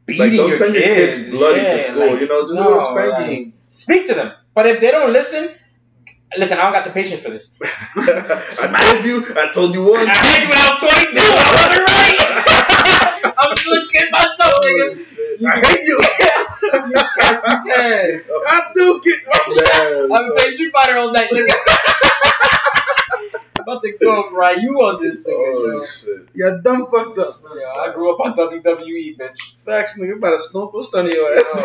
[SPEAKER 3] beating
[SPEAKER 1] like don't
[SPEAKER 3] your
[SPEAKER 1] send your
[SPEAKER 3] kids.
[SPEAKER 1] kids bloody
[SPEAKER 3] Yeah,
[SPEAKER 1] to school,
[SPEAKER 3] like,
[SPEAKER 1] you know, just
[SPEAKER 3] no,
[SPEAKER 1] a little spanking.
[SPEAKER 3] like, speak to them. But if they don't listen, listen, I don't got the patience for this.
[SPEAKER 1] I told you. I told you once.
[SPEAKER 3] I had you when I was 22. I wasn't right. I'm still a kid myself,
[SPEAKER 1] Oh,
[SPEAKER 3] nigga.
[SPEAKER 1] shit. I hate you.
[SPEAKER 3] Catch his head.
[SPEAKER 2] I do get.
[SPEAKER 1] Man,
[SPEAKER 3] I'm playing Street Fighter all night, nigga. About to go right, you on this nigga,
[SPEAKER 1] Oh
[SPEAKER 3] yo.
[SPEAKER 1] shit.
[SPEAKER 2] Yeah, dumb fucked up. Man.
[SPEAKER 3] Yeah, I grew up on WWE, bitch.
[SPEAKER 2] Facts, nigga. About to stomp a stun your
[SPEAKER 3] Yo,
[SPEAKER 2] ass.
[SPEAKER 3] you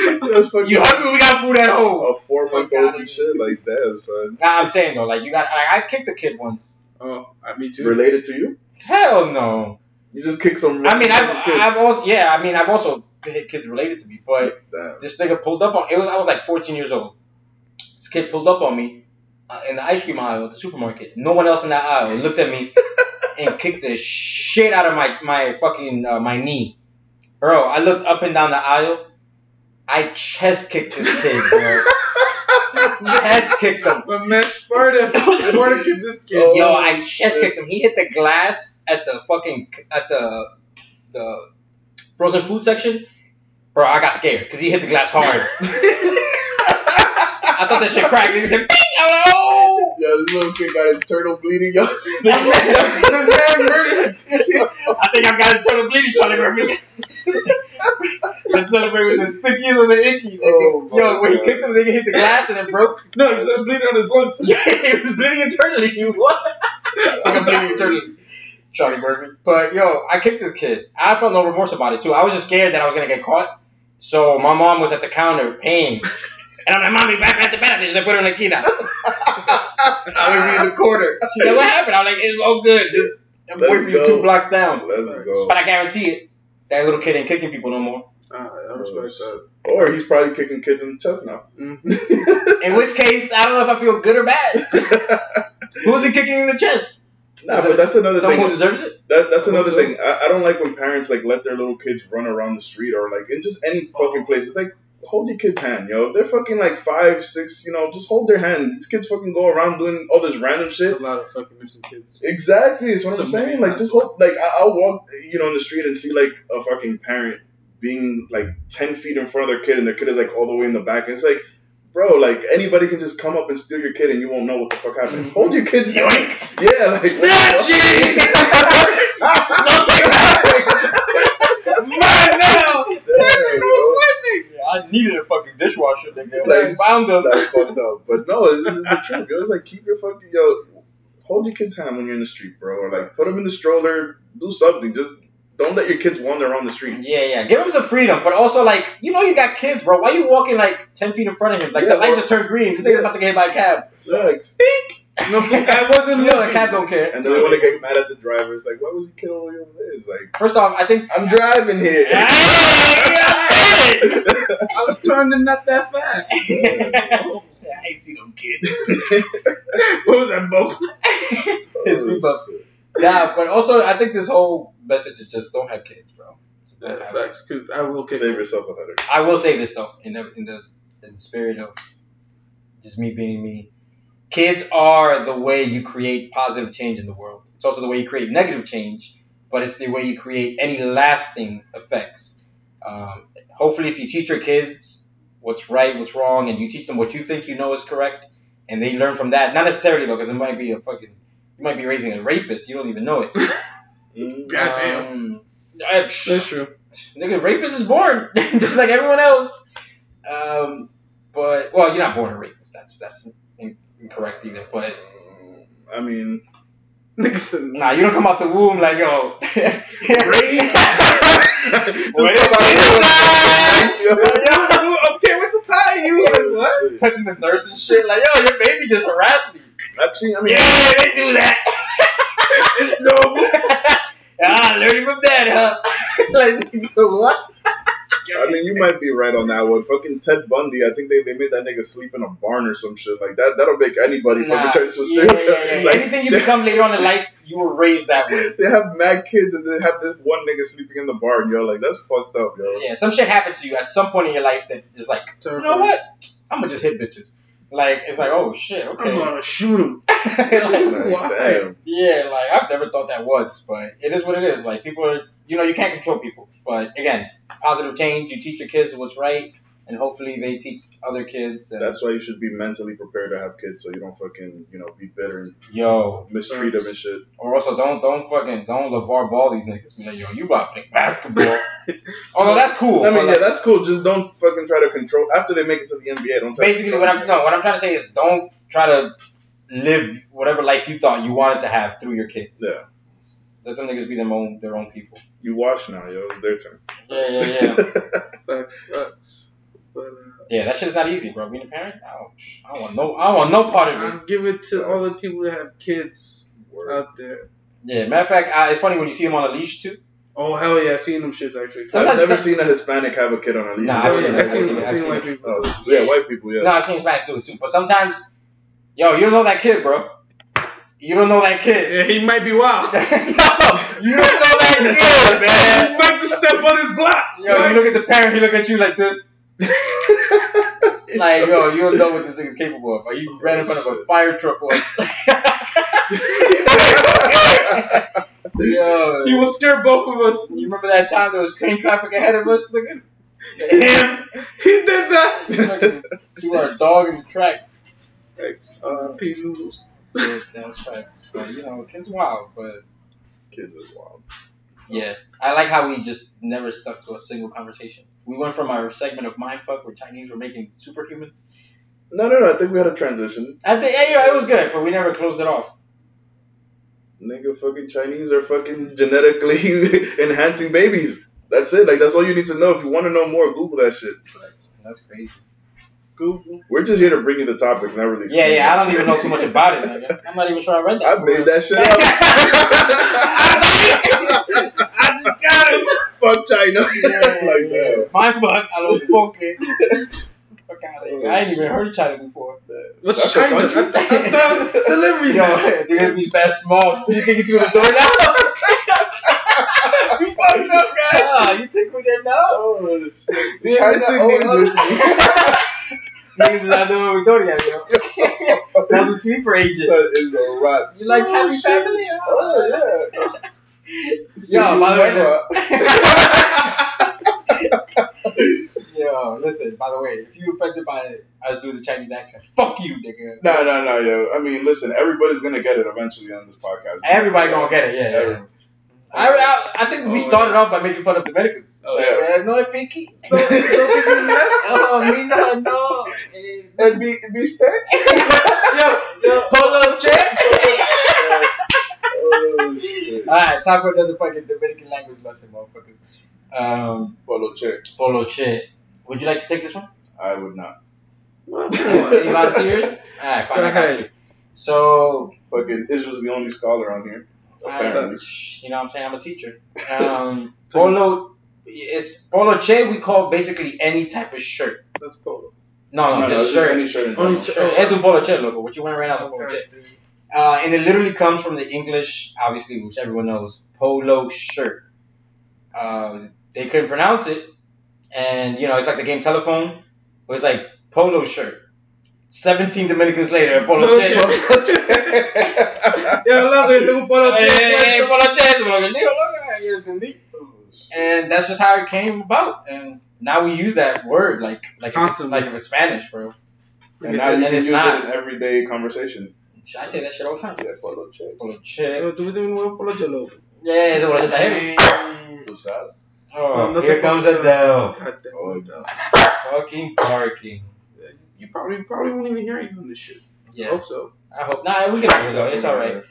[SPEAKER 3] don't even realize. You hungry? We got food at home.
[SPEAKER 1] a four month old and shit like that, son.
[SPEAKER 3] Nah, I'm saying though, like you got. Like, I kicked the kid once.
[SPEAKER 2] Oh, I, me too.
[SPEAKER 1] Related to you?
[SPEAKER 3] Hell no.
[SPEAKER 1] You just kick some.
[SPEAKER 3] I mean, I've. I've also, yeah, I mean, I've also hit kids related to me, but
[SPEAKER 1] Damn.
[SPEAKER 3] this nigga pulled up on. It was I was like 14 years old. This kid pulled up on me uh, in the ice cream aisle at the supermarket. No one else in that aisle looked at me and kicked the shit out of my my fucking uh, my knee, bro. I looked up and down the aisle. I chest kicked this kid, bro. chest kicked him.
[SPEAKER 2] My man Sparta. Sparta kid this kid.
[SPEAKER 1] Oh,
[SPEAKER 3] Yo, I chest
[SPEAKER 1] shit.
[SPEAKER 3] kicked him. He hit the glass at the fucking at the the frozen food section. Bro, I got scared because he hit the glass hard. I thought that shit cracked. He said, "Bing!" I'm like!
[SPEAKER 1] Yeah, this little kid got internal bleeding. Yo,
[SPEAKER 2] The man murdered.
[SPEAKER 3] I think I got a ton of bleeding trying to grab me. The celebrate with the stickies and the icky.
[SPEAKER 1] Oh, my
[SPEAKER 3] Yo, when he kicked him, nigga hit the glass and it broke.
[SPEAKER 2] No, he started bleeding on his lungs.
[SPEAKER 3] Yeah, he was bleeding internally. He was what? I'm bleeding internally. Charlie Murphy. But yo, I kicked this kid. I felt no remorse about it too. I was just scared that I was gonna get caught. So my mom was at the counter paying. And I'm like, mommy, back at the back. They put her in the quina. I was in the corner. She like, what happened? I'm like, it's all good. Just I'm
[SPEAKER 1] Let's
[SPEAKER 3] waiting for you
[SPEAKER 1] go.
[SPEAKER 3] two blocks down.
[SPEAKER 1] Let's go.
[SPEAKER 3] But I guarantee it, that little kid ain't kicking people no more.
[SPEAKER 2] Ah, I respect that.
[SPEAKER 1] Or he's probably kicking kids in the chest now.
[SPEAKER 2] Mhm.
[SPEAKER 3] In which case, I don't know if I feel good or bad. Who's he kicking in the chest?
[SPEAKER 1] nah, but that's another thing.
[SPEAKER 3] Someone deserves it?
[SPEAKER 1] That, that's another thing. I, I don't like when parents like let their little kids run around the street or like in just any fucking place. It's like hold your kid's hand, yo. If they're fucking like five, six, you know, just hold their hand. These kids fucking go around doing all this random
[SPEAKER 2] There's
[SPEAKER 1] shit.
[SPEAKER 2] a lot of fucking missing kids.
[SPEAKER 1] Exactly, that's what I'm saying.
[SPEAKER 2] maybe
[SPEAKER 1] Like, just hold, like I, I'll walk, you know, in the street and see like a fucking parent being like ten feet in front of their kid, and their kid is like all the way in the back, and it's like, bro, like anybody can just come up and steal your kid, and you won't know what the fuck happened. Mm-hmm. Hold your kid's hand.
[SPEAKER 3] Yoink.
[SPEAKER 1] Yeah, like
[SPEAKER 3] Snatch it! Don't take that! Mine now!
[SPEAKER 1] Damn, yo.
[SPEAKER 3] Yeah, I needed a fucking dishwasher, nigga.
[SPEAKER 1] Like,
[SPEAKER 3] I found them.
[SPEAKER 1] That's fucked up. But no, this is the truth. Yo, it's like keep your fucking yo, hold your kid's hand when you're in the street, bro, or like put them in the stroller, do something. Just don't let your kids wander around the street.
[SPEAKER 3] Yeah, yeah. Give them some freedom, but also like, you know, you got kids, bro. Why you walking like ten feet in front of him? Like
[SPEAKER 1] Yeah,
[SPEAKER 3] the light
[SPEAKER 1] or-
[SPEAKER 3] just turned green. This nigga's
[SPEAKER 1] Yeah.
[SPEAKER 3] about to get hit by a cab.
[SPEAKER 1] Facts.
[SPEAKER 2] No, I wasn't
[SPEAKER 3] You know, the
[SPEAKER 2] looking.
[SPEAKER 3] cab don't care.
[SPEAKER 1] And then they want to get mad at the driver. It's like, why was he killing over there? It's like,
[SPEAKER 3] First off, I think.
[SPEAKER 1] I'm driving here.
[SPEAKER 3] Hey,
[SPEAKER 2] I was turning not that fast.
[SPEAKER 3] I ain't see no kid.
[SPEAKER 2] What was that, Bo?
[SPEAKER 3] His
[SPEAKER 1] Oh,
[SPEAKER 3] beep up.
[SPEAKER 1] shit.
[SPEAKER 3] Yeah, but also I think this whole message is just don't have kids, bro.
[SPEAKER 2] Yeah, facts, because I will kick
[SPEAKER 1] Save
[SPEAKER 2] him.
[SPEAKER 1] yourself a headache.
[SPEAKER 3] I will say this though, in the in the in the spirit of just me being me, kids are the way you create positive change in the world. It's also the way you create negative change, but it's the way you create any lasting effects. Um, hopefully, if you teach your kids what's right, what's wrong, and you teach them what you think you know is correct, and they learn from that. Not necessarily though, because it might be a fucking you might be raising a rapist. You don't even know it.
[SPEAKER 2] Goddamn.
[SPEAKER 3] Um, I-
[SPEAKER 2] That's true.
[SPEAKER 3] Nigga, rapist is born just like everyone else. Um, but well, you're not born a rapist. That's that's in- incorrect either. But
[SPEAKER 1] I mean,
[SPEAKER 2] Nigga said,
[SPEAKER 3] nah, you don't come out the womb like yo.
[SPEAKER 1] Rape?
[SPEAKER 3] What
[SPEAKER 1] Just
[SPEAKER 3] is
[SPEAKER 1] come out
[SPEAKER 3] that?
[SPEAKER 1] here with a knife, yo.
[SPEAKER 3] Yo, okay, what's the time? You like
[SPEAKER 1] Oh,
[SPEAKER 3] what?
[SPEAKER 1] shit.
[SPEAKER 3] Touching the nurse and shit. Like yo, your baby just harassed me.
[SPEAKER 1] Actually, I mean,
[SPEAKER 3] Yeah, they do that. it's normal. ah, learning from dad, huh? like what?
[SPEAKER 1] I mean, you might be right on that one. Fucking Ted Bundy, I think they, they made that nigga sleep in a barn or some shit like that. That'll make anybody
[SPEAKER 3] Nah,
[SPEAKER 1] fucking turn to a
[SPEAKER 3] yeah, yeah, yeah.
[SPEAKER 1] Like,
[SPEAKER 3] Anything you
[SPEAKER 1] they-
[SPEAKER 3] become later on in life, you were raised that way.
[SPEAKER 1] They have mad kids and they have this one nigga sleeping in the barn, yo. Like that's fucked up, yo.
[SPEAKER 3] Yeah, some shit happened to you at some point in your life that is like, you know what? I'm gonna just hit bitches. Like it's like, oh shit, okay.
[SPEAKER 2] I'm gonna shoot him.
[SPEAKER 3] Like,
[SPEAKER 1] Like,
[SPEAKER 2] Why?
[SPEAKER 1] damn.
[SPEAKER 3] yeah, like I've never thought that once, but it is what it is. Like people are, you know, you can't control people. But again, positive change. You teach your kids what's right, and hopefully they teach other kids. And,
[SPEAKER 1] That's why you should be mentally prepared to have kids, so you don't fucking you know be bitter and
[SPEAKER 3] yo,
[SPEAKER 1] mistreat them and shit.
[SPEAKER 3] or also don't don't fucking don't LeVar Ball these niggas. Be like, yo, you about to play basketball? Although that's cool.
[SPEAKER 1] I mean, yeah,
[SPEAKER 3] like,
[SPEAKER 1] that's cool. Just don't fucking try to control after they make it to the NBA. Don't try
[SPEAKER 3] basically what I'm no what I'm trying to say is don't try to live whatever life you thought you wanted to have through your kids.
[SPEAKER 1] Yeah.
[SPEAKER 3] Let them niggas be their own their own people.
[SPEAKER 1] You watch now, yo. It's their turn.
[SPEAKER 3] Yeah, yeah, yeah.
[SPEAKER 2] Facts, facts. But uh,
[SPEAKER 3] yeah, that shit's not easy, bro. Being a parent, I don't, I don't want no I don't want no part of it.
[SPEAKER 2] I'll give it to all the people that have kids
[SPEAKER 1] Word.
[SPEAKER 2] out there.
[SPEAKER 3] Yeah, matter of fact, uh, it's funny when you see them on a leash too.
[SPEAKER 2] Oh hell yeah, I've seen them shits actually.
[SPEAKER 3] Sometimes-
[SPEAKER 1] I've never seen a Hispanic have a kid on a leash.
[SPEAKER 3] Nah, I've seen
[SPEAKER 2] I've seen,
[SPEAKER 3] seen
[SPEAKER 2] seen white people.
[SPEAKER 1] Oh, yeah, white people, yeah.
[SPEAKER 3] No, I've seen Spanish do it too. But sometimes, yo, you don't know that kid, bro. You don't know that kid.
[SPEAKER 2] Yeah, he might be wild.
[SPEAKER 3] Yo, you don't know that kid, man.
[SPEAKER 2] He might just step on his block.
[SPEAKER 3] Yo, you look at the parent, he look at you like this. Like, yo, you don't know what this nigga's capable of. Like, you ran in front of a fire truck once. yo,
[SPEAKER 2] He will scare both of us.
[SPEAKER 3] you remember that time there was train traffic ahead of us, nigga?
[SPEAKER 2] Him, he did that.
[SPEAKER 3] You are a dog in the tracks.
[SPEAKER 2] Thanks. Uh, P noodles.
[SPEAKER 3] Yeah, that's facts. But, you know, it's wild, but
[SPEAKER 1] Kids is wild.
[SPEAKER 3] yeah. I like how we just never stuck to a single conversation. We went from our segment of mindfuck where Chinese were making superhumans.
[SPEAKER 1] No, no, no. I think we had a transition.
[SPEAKER 3] I think, yeah, yeah, it was good, but we never closed it off.
[SPEAKER 1] Nigga, fucking Chinese are fucking genetically enhancing babies. That's it. Like that's all you need to know. If you want to know more, Google that shit.
[SPEAKER 3] That's crazy.
[SPEAKER 2] Google.
[SPEAKER 1] We're just here to bring you the topics, not really.
[SPEAKER 3] Yeah,
[SPEAKER 1] explain
[SPEAKER 3] yeah, I don't even know too much about it. Nigga. I'm not even sure I read that.
[SPEAKER 1] I made that shit up.
[SPEAKER 2] I just got it.
[SPEAKER 1] Fuck China.
[SPEAKER 3] Yeah,
[SPEAKER 1] like
[SPEAKER 3] yeah.
[SPEAKER 1] that.
[SPEAKER 3] My butt, I don't fuck it. Fuck out of here. I ain't even heard of China before.
[SPEAKER 2] What's
[SPEAKER 1] That's a
[SPEAKER 2] China?
[SPEAKER 1] country.
[SPEAKER 2] I thought- I thought delivery
[SPEAKER 3] Yo,
[SPEAKER 2] man.
[SPEAKER 3] they're gonna be fast small. You think you through the door now?
[SPEAKER 2] You fucked up, guys.
[SPEAKER 3] Ah, you think we didn't know?
[SPEAKER 1] Oh, shit.
[SPEAKER 2] Yeah,
[SPEAKER 1] China
[SPEAKER 2] listen,
[SPEAKER 1] always listening.
[SPEAKER 3] Niggas is not doing what we doing yet, yo. That's a sleeper agent.
[SPEAKER 1] That is a rap.
[SPEAKER 3] You like
[SPEAKER 2] Oh,
[SPEAKER 3] Happy
[SPEAKER 1] shit.
[SPEAKER 3] Family?
[SPEAKER 1] Oh yeah.
[SPEAKER 3] Yo, by the way,
[SPEAKER 1] Cinderella.
[SPEAKER 3] Yo, listen, by the way, if you offended by us doing the Chinese accent, fuck you, nigga.
[SPEAKER 1] No, no, no, yo. I mean, listen, everybody's gonna get it eventually on this podcast.
[SPEAKER 3] Everybody gonna get it, yeah, yeah.
[SPEAKER 1] Every-
[SPEAKER 3] I, I, I think we
[SPEAKER 1] Oh,
[SPEAKER 3] started
[SPEAKER 1] yeah.
[SPEAKER 3] off by making fun of Dominicans.
[SPEAKER 1] Oh, yeah.
[SPEAKER 3] no es piqui.
[SPEAKER 2] Don't- don't be doing that.
[SPEAKER 3] Oh, me no, no. Eh,
[SPEAKER 1] And be be stand.
[SPEAKER 3] Yo, yo, polo check.
[SPEAKER 1] oh shit.
[SPEAKER 3] Alright, time for another fucking Dominican language lesson, motherfuckers. Um,
[SPEAKER 1] Polo check.
[SPEAKER 3] polo che. Would you like to take this one?
[SPEAKER 1] I would not.
[SPEAKER 3] Any volunteers? Alright, fine,
[SPEAKER 2] Go
[SPEAKER 3] I got you. So,
[SPEAKER 1] Fucking Israel's the only scholar on here. Apparently.
[SPEAKER 3] uh, you know what I'm saying? I'm a teacher. Um, polo, it's polo che. We call basically any type of shirt.
[SPEAKER 2] That's polo.
[SPEAKER 3] No, no,
[SPEAKER 1] no, no,
[SPEAKER 3] just
[SPEAKER 1] just
[SPEAKER 3] shirt.
[SPEAKER 1] any shirt in
[SPEAKER 2] Only
[SPEAKER 1] general.
[SPEAKER 2] shirt.
[SPEAKER 3] Sure, es polo che, loco. What you wearing right now is polo che. Uh, and it literally comes from the English, obviously, which everyone knows, polo shirt. Um, they couldn't pronounce it, and you know it's like the game telephone. It was like polo shirt. Seventeen Dominicans later, polo
[SPEAKER 2] Polo
[SPEAKER 3] che.
[SPEAKER 2] Yo, loco, yo tengo un polo
[SPEAKER 3] Eh, eh, polo che, eso lo que dijo, loco, yo entendí. And that's just how it came about. And now we use that word like like if it's,
[SPEAKER 2] Constantly.
[SPEAKER 3] like if it's Spanish, bro.
[SPEAKER 1] and now you
[SPEAKER 3] And
[SPEAKER 1] can
[SPEAKER 3] it's
[SPEAKER 1] use
[SPEAKER 3] not.
[SPEAKER 1] it in everyday conversation.
[SPEAKER 3] I say that shit all the time.
[SPEAKER 1] Yeah, polo check.
[SPEAKER 3] Polo che.
[SPEAKER 2] Yo, tú me un nuevo polo che, loco.
[SPEAKER 3] Yeah, eso polo che está heavy.
[SPEAKER 1] Tú sabes.
[SPEAKER 3] Oh,
[SPEAKER 2] No
[SPEAKER 3] here comes
[SPEAKER 2] pongas-
[SPEAKER 3] Adele.
[SPEAKER 2] God damn.
[SPEAKER 1] Oh,
[SPEAKER 3] Fucking barking.
[SPEAKER 2] You probably probably won't even hear you on this shit. I
[SPEAKER 3] Yeah,
[SPEAKER 2] hope so.
[SPEAKER 3] I hope. Nah, we can hear her though. It's alright.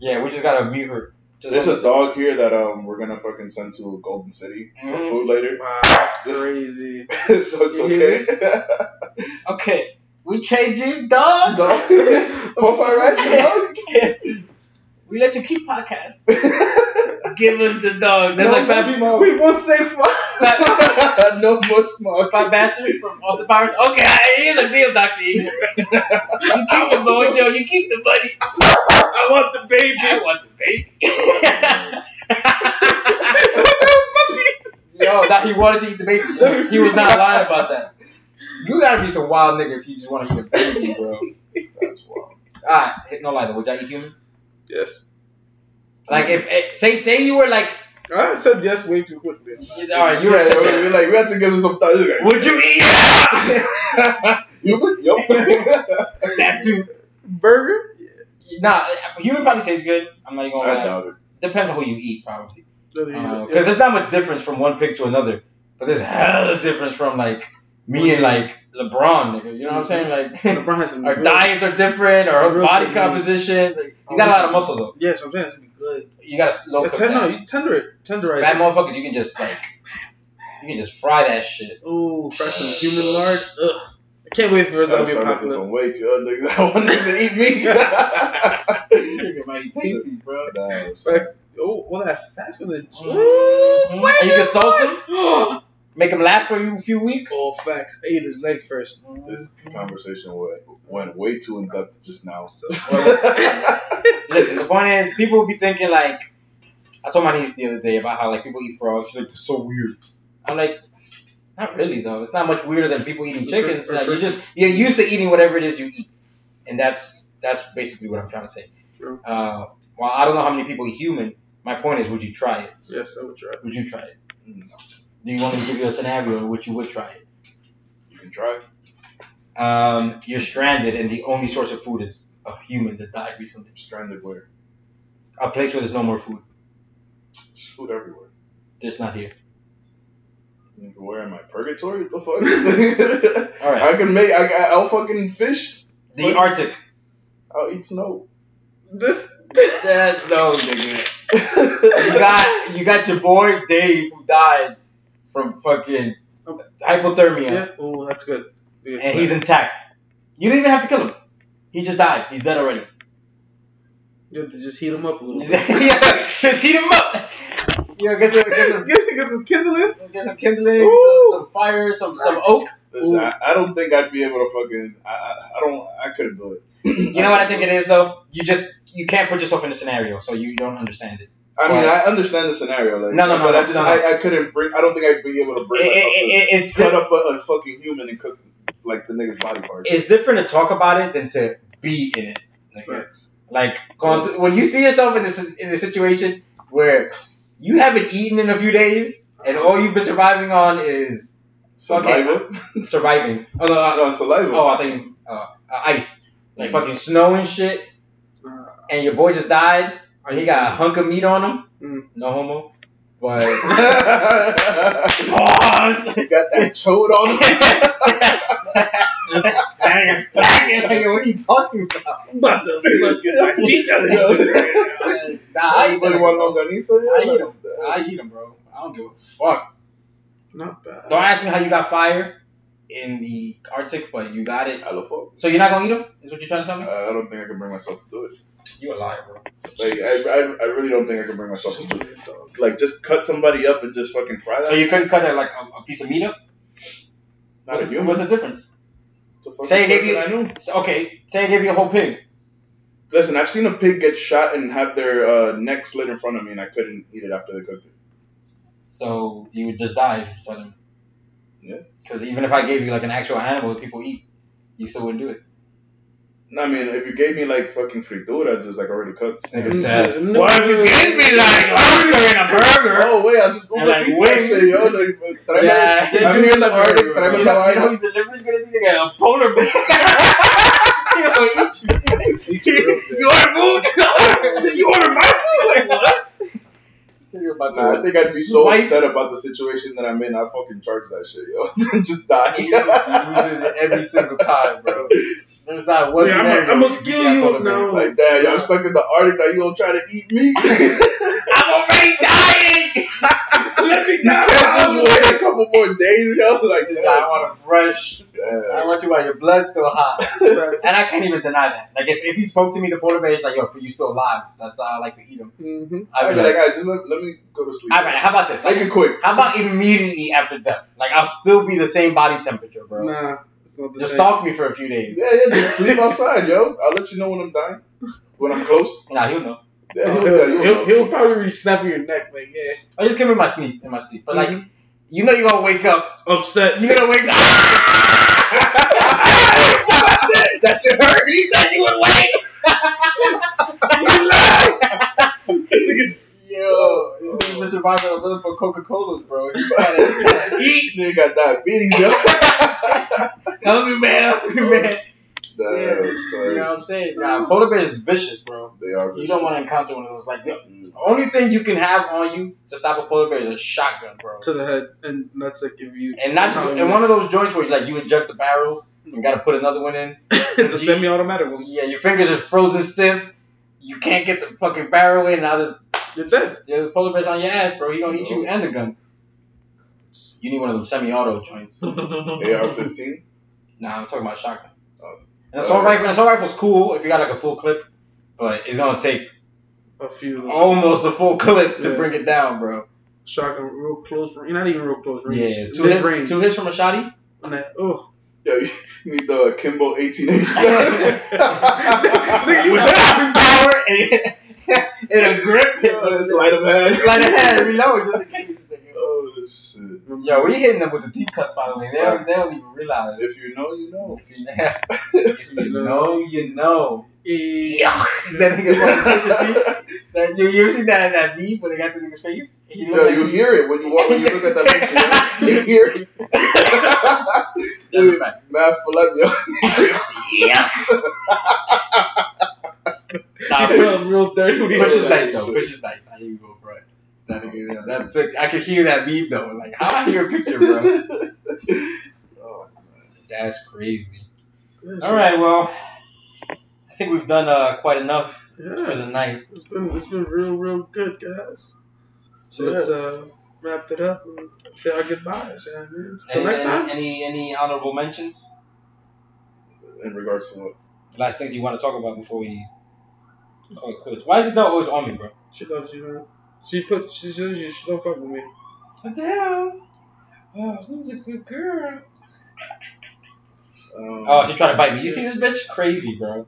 [SPEAKER 3] Yeah, we just gotta mute her. Just
[SPEAKER 1] There's
[SPEAKER 3] one-
[SPEAKER 1] a dog here that um we're gonna fucking send to Golden City for
[SPEAKER 3] Mhm.
[SPEAKER 1] food later.
[SPEAKER 2] Wow, that's crazy.
[SPEAKER 1] so it's
[SPEAKER 2] You hear
[SPEAKER 1] okay.
[SPEAKER 3] Okay, we trade you, dog.
[SPEAKER 1] dog. Profile right, dog.
[SPEAKER 3] we let you keep podcast. Give us the dog. That's
[SPEAKER 1] No
[SPEAKER 3] like
[SPEAKER 1] more
[SPEAKER 3] Fat,
[SPEAKER 1] smoke.
[SPEAKER 2] We won't say fuck.
[SPEAKER 3] Fat,
[SPEAKER 1] no more smoke.
[SPEAKER 3] fat bastard from off the Pirates. Okay, here's a deal, Doctor. You keep the mojo. You keep the money.
[SPEAKER 2] I want the baby.
[SPEAKER 3] I want the baby. Yo, that he wanted to eat the baby. He was not lying about that. You gotta be some wild nigga if you just want to eat a baby, bro.
[SPEAKER 1] That's wild.
[SPEAKER 3] Alright, no lie though. Would y'all eat human?
[SPEAKER 2] Yes.
[SPEAKER 3] Like if, if say say you were like
[SPEAKER 2] I said yes way too quickly.
[SPEAKER 3] All right, you
[SPEAKER 1] yeah,
[SPEAKER 3] were
[SPEAKER 1] we, we like we had to give him some time. Like,
[SPEAKER 3] Would you eat
[SPEAKER 1] you would? Yup.
[SPEAKER 3] that too?
[SPEAKER 2] Burger?
[SPEAKER 3] Nah, human probably tastes good. I'm not even gonna
[SPEAKER 1] I doubt it.
[SPEAKER 3] Depends on who you eat, probably. Because uh,
[SPEAKER 2] yeah.
[SPEAKER 3] there's not much difference from one pig to another, but there's hella difference from like me and like LeBron. Nigga, you know what I'm saying? Like
[SPEAKER 2] LeBron has to
[SPEAKER 3] our
[SPEAKER 2] good.
[SPEAKER 3] diets are different, our
[SPEAKER 2] Real
[SPEAKER 3] body
[SPEAKER 2] good.
[SPEAKER 3] composition. Like, he's got a lot of muscle though.
[SPEAKER 2] Yes, I'm saying it's gonna be good.
[SPEAKER 3] You gotta slow
[SPEAKER 2] Yeah,
[SPEAKER 3] cook
[SPEAKER 2] ten, no,
[SPEAKER 3] that.
[SPEAKER 2] you tender it, tenderize
[SPEAKER 3] Fat
[SPEAKER 2] it.
[SPEAKER 3] motherfuckers, you can just like, you can just fry that shit.
[SPEAKER 2] Ooh, fresh some human lard. Ugh. I can't wait for
[SPEAKER 1] I
[SPEAKER 2] it to be
[SPEAKER 1] started making
[SPEAKER 2] popular.
[SPEAKER 1] some weight too. Uh, niggas, I want niggas to eat me.
[SPEAKER 3] Nigga mighty tasty, bro.
[SPEAKER 1] Damn,
[SPEAKER 2] Facts. Oh, well, that fast gonna.
[SPEAKER 3] Mm-hmm. And you can salt them, make them last for you a few weeks.
[SPEAKER 2] Oh, facts. I ate his leg first.
[SPEAKER 1] This conversation went, went way too in depth just now.
[SPEAKER 3] Listen, the point is, people will be thinking like, I told my niece the other day about how like people eat frogs. She's like, they're so weird. I'm like, not really though. It's not much weirder than people eating chickens.
[SPEAKER 2] For
[SPEAKER 3] Like,
[SPEAKER 2] sure.
[SPEAKER 3] you just you're used to eating whatever it is you eat, and that's that's basically what I'm trying to say.
[SPEAKER 2] True.
[SPEAKER 3] Uh, while I don't know how many people eat human, my point is, would you try it?
[SPEAKER 2] Yes, I would try.
[SPEAKER 3] Would you try it?
[SPEAKER 1] No,
[SPEAKER 3] Do you want me to give you a scenario in which you would try it?
[SPEAKER 1] you can try.
[SPEAKER 3] Um, you're stranded, and the only source of food is a human that died recently.
[SPEAKER 1] Stranded where?
[SPEAKER 3] A place where there's no more food.
[SPEAKER 1] Just food everywhere.
[SPEAKER 3] Just not here.
[SPEAKER 1] Where am I? Purgatory? What the fuck?
[SPEAKER 3] All right.
[SPEAKER 1] I can make. I, I- I'll fucking fish.
[SPEAKER 3] The Arctic.
[SPEAKER 1] I'll eat snow.
[SPEAKER 2] This.
[SPEAKER 3] That's no nigga. You got you got your boy Dave who died from fucking hypothermia,
[SPEAKER 2] Yeah. Oh, that's good. Yeah.
[SPEAKER 3] and he's intact. You didn't even have to kill him. He just died. He's dead already.
[SPEAKER 2] You have to just heat him up a little bit.
[SPEAKER 3] yeah, just heat him up. Yeah, get some get some
[SPEAKER 2] Get, get some kindling.
[SPEAKER 3] get some kindling,
[SPEAKER 2] Ooh.
[SPEAKER 3] some, some fire, some some oak.
[SPEAKER 1] Listen, I, I don't think I'd be able to fucking. I, I, I don't. I couldn't do it.
[SPEAKER 3] You know what I think it is though? You just you can't put yourself in a scenario, so you don't understand it.
[SPEAKER 1] I mean, I understand the scenario, like,
[SPEAKER 3] No, no, no,
[SPEAKER 1] but I just,
[SPEAKER 3] no, no.
[SPEAKER 1] I, I couldn't bring. I don't think I'd be able to bring
[SPEAKER 3] it, it, it's
[SPEAKER 1] cut up a, a fucking human and cook like the nigga's body parts.
[SPEAKER 3] it's different to talk about it than to be in it. Like, Like going through, when you see yourself in this in a situation where you haven't eaten in a few days and all you've been surviving on is
[SPEAKER 1] Saliva.
[SPEAKER 3] surviving. Oh no! Uh,
[SPEAKER 1] No, saliva.
[SPEAKER 3] oh, I think uh, uh, ice, like fucking snow and shit.
[SPEAKER 2] Uh,
[SPEAKER 3] And your boy just died, he got a hunk of meat on him.
[SPEAKER 2] Mm.
[SPEAKER 3] No homo, but
[SPEAKER 1] you got that chode on him.
[SPEAKER 3] Like, what are you talking about?
[SPEAKER 2] But the
[SPEAKER 1] Get some chicha,
[SPEAKER 3] Nah, I eat
[SPEAKER 1] Anybody
[SPEAKER 3] them.
[SPEAKER 1] want
[SPEAKER 3] bro.
[SPEAKER 1] longaniza?
[SPEAKER 3] I
[SPEAKER 1] Yeah,
[SPEAKER 3] eat them. I eat them, bro. I don't give a fuck.
[SPEAKER 2] Not bad.
[SPEAKER 3] Don't ask me how you got fire in the Arctic, but you got it.
[SPEAKER 1] I love fuck.
[SPEAKER 3] So you're not gonna eat them? Is what you're trying to tell me?
[SPEAKER 1] I I don't think I can bring myself to do it.
[SPEAKER 3] You a liar, bro.
[SPEAKER 1] Like I, I, I really don't think I can bring myself to do it. Like just cut somebody up and just fucking fry that.
[SPEAKER 3] So you couldn't cut it like a, a piece of meat up?
[SPEAKER 1] Not
[SPEAKER 3] what's,
[SPEAKER 1] a human.
[SPEAKER 3] what's the difference?
[SPEAKER 1] It's a fucking
[SPEAKER 3] Say I gave you.
[SPEAKER 1] I knew.
[SPEAKER 3] okay, say I gave you a whole pig.
[SPEAKER 1] Listen, I've seen a pig get shot and have their uh, neck slit in front of me, and I couldn't eat it after they cooked it.
[SPEAKER 3] So you would just die. You're telling.
[SPEAKER 1] Yeah.
[SPEAKER 3] Because even if I gave you like an actual animal that people eat, you still wouldn't do it.
[SPEAKER 1] I mean, if you gave me like fucking fritura, just like already cooked.
[SPEAKER 3] This nigga
[SPEAKER 2] Mm,
[SPEAKER 3] said,
[SPEAKER 2] no.
[SPEAKER 3] "What if you gave me like burger and a burger?"
[SPEAKER 1] Oh wait, I just
[SPEAKER 3] And,
[SPEAKER 1] Uber
[SPEAKER 3] like,
[SPEAKER 1] Eats that
[SPEAKER 3] wings.
[SPEAKER 1] shit, yo. Like, tráeme,
[SPEAKER 3] Yeah.
[SPEAKER 1] I'm here in the Arctic, tráeme
[SPEAKER 3] You
[SPEAKER 1] esa
[SPEAKER 3] know, you know
[SPEAKER 1] vaina.
[SPEAKER 3] whose delivery's gonna be like a polar bear. you know, eat you. you order food? you order my food? Like what? You're about to
[SPEAKER 1] Nah, I think I'd be so
[SPEAKER 3] swipe-
[SPEAKER 1] upset about the situation that I'm in. I fucking charge that shit, yo. just die.
[SPEAKER 3] You lose every single time, bro. There's not one
[SPEAKER 2] Yeah, I'm
[SPEAKER 3] scenario.
[SPEAKER 2] I'ma
[SPEAKER 3] where you
[SPEAKER 2] kill
[SPEAKER 3] beat that
[SPEAKER 2] you
[SPEAKER 3] polar bear.
[SPEAKER 2] now.
[SPEAKER 1] like, damn, yo, I'm stuck in the Arctic. Now you gonna try to eat me?
[SPEAKER 3] I'm already dying. Let me
[SPEAKER 1] You can't just wait a couple more days, yo. Like,
[SPEAKER 3] This guy want to fresh. I want you while your blood's still hot. And I can't even deny that. Like, if, if he spoke to me, the polar bear is like, yo, but you still alive. That's how I like to eat him.
[SPEAKER 2] Mm-hmm.
[SPEAKER 3] I'd
[SPEAKER 1] I'd
[SPEAKER 3] be
[SPEAKER 1] be
[SPEAKER 3] like,
[SPEAKER 1] like, alright, just let, let me go to sleep.
[SPEAKER 3] all right, how about this?
[SPEAKER 1] Make
[SPEAKER 3] Like,
[SPEAKER 1] it quick.
[SPEAKER 3] how about immediately after death? Like, I'll still be the same body temperature, bro.
[SPEAKER 2] Nah, it's not the
[SPEAKER 3] Just
[SPEAKER 2] same.
[SPEAKER 3] stalk me for a few days.
[SPEAKER 1] Yeah, yeah, just sleep outside, yo. I'll let you know when I'm dying. When I'm close.
[SPEAKER 3] Nah, he'll know.
[SPEAKER 1] Yeah,
[SPEAKER 2] He'll,
[SPEAKER 1] he'll, yeah, you'll
[SPEAKER 2] he'll, he'll probably be snapping your neck like, yeah.
[SPEAKER 3] I just give him my sleep, in my sleep. But, like,
[SPEAKER 2] Mhm.
[SPEAKER 3] you know you're going to wake up.
[SPEAKER 2] Upset.
[SPEAKER 3] You're going to wake up.
[SPEAKER 1] that shit hurt.
[SPEAKER 3] He said you would wait. you lied. Yo, this nigga Mr. survive on nothing but Coca Colas, bro. You gotta, you gotta eat.
[SPEAKER 1] Nigga got diabetes, yo.
[SPEAKER 3] Help me, man. Help me, man.
[SPEAKER 1] Damn,
[SPEAKER 3] Yeah. You know what I'm saying? Nah, polar bears is vicious, bro.
[SPEAKER 1] They are.
[SPEAKER 3] You don't want to encounter one of those. Like the
[SPEAKER 1] Mm.
[SPEAKER 3] only thing you can have on you to stop a polar bear is a shotgun, bro.
[SPEAKER 2] to the head, and that's like if you
[SPEAKER 3] And not just
[SPEAKER 2] somehow
[SPEAKER 3] in one of those joints where like you eject the barrels, you gotta put another one in.
[SPEAKER 2] it's a semi-automatic one.
[SPEAKER 3] Yeah, your fingers are frozen stiff. You can't get the fucking barrel in. Now there's
[SPEAKER 2] You're dead.
[SPEAKER 3] there's a polar bear's on your ass, bro. He gonna eat you and the gun. You need one of them semi-auto joints.
[SPEAKER 1] AR-15.
[SPEAKER 3] Nah, I'm talking about shotgun.
[SPEAKER 1] Oh.
[SPEAKER 3] An assault rifle, an assault rifle's cool if you got like a full clip, but it's gonna take
[SPEAKER 2] A few
[SPEAKER 3] almost a full clip to
[SPEAKER 2] Yeah.
[SPEAKER 3] bring it down, bro.
[SPEAKER 2] shotgun real close range. Not even real close range.
[SPEAKER 3] Yeah, two hits,
[SPEAKER 2] range.
[SPEAKER 3] two hits from a shotty.
[SPEAKER 2] And that, oh.
[SPEAKER 1] Yo, you need the Kimbo 1887.
[SPEAKER 3] With stopping power and, and a grip.
[SPEAKER 1] Yo, Sleight of hand.
[SPEAKER 3] Sleight of hand, reload just in case.
[SPEAKER 1] Oh, shit.
[SPEAKER 3] Yo, we hitting them with the deep cuts finally. They don't, they don't even realize.
[SPEAKER 1] If you know, you know.
[SPEAKER 3] If you, if you know, you know. Yeah. that nigga fucking put his. That, you, you ever seen that that meme where they got the nigga's face? And
[SPEAKER 1] Yo, you hear it when you walk, when you look at that picture. You hear it.
[SPEAKER 3] That's a
[SPEAKER 1] Dude,
[SPEAKER 3] fact.
[SPEAKER 1] Matt Philip,
[SPEAKER 3] Yeah. Nah,
[SPEAKER 2] I felt real dirty when he
[SPEAKER 3] Fish is nice though. Fish is nice. I ain't go for it. That nigga, you know, that pic, I could hear that meme though. Like, how I hear a picture, bro?
[SPEAKER 1] Oh,
[SPEAKER 3] That's crazy.
[SPEAKER 2] Yeah,
[SPEAKER 3] All right, well, I think we've done uh, quite enough for the night.
[SPEAKER 2] it's been it's been real real good, guys. So let's uh, wrap it up and say our goodbyes. Yeah. Till
[SPEAKER 3] Any,
[SPEAKER 2] next
[SPEAKER 3] any,
[SPEAKER 2] time.
[SPEAKER 3] any any honorable mentions?
[SPEAKER 1] in regards to what?
[SPEAKER 3] Last things you want to talk about before we call it quits? Why is it dog always on me, bro?
[SPEAKER 2] She loves you, man. She put she says you. She don't fuck with me.
[SPEAKER 3] What the hell? Oh, who's a good girl?
[SPEAKER 1] Um,
[SPEAKER 3] Oh, she tried to bite me. You see this bitch? Crazy, bro.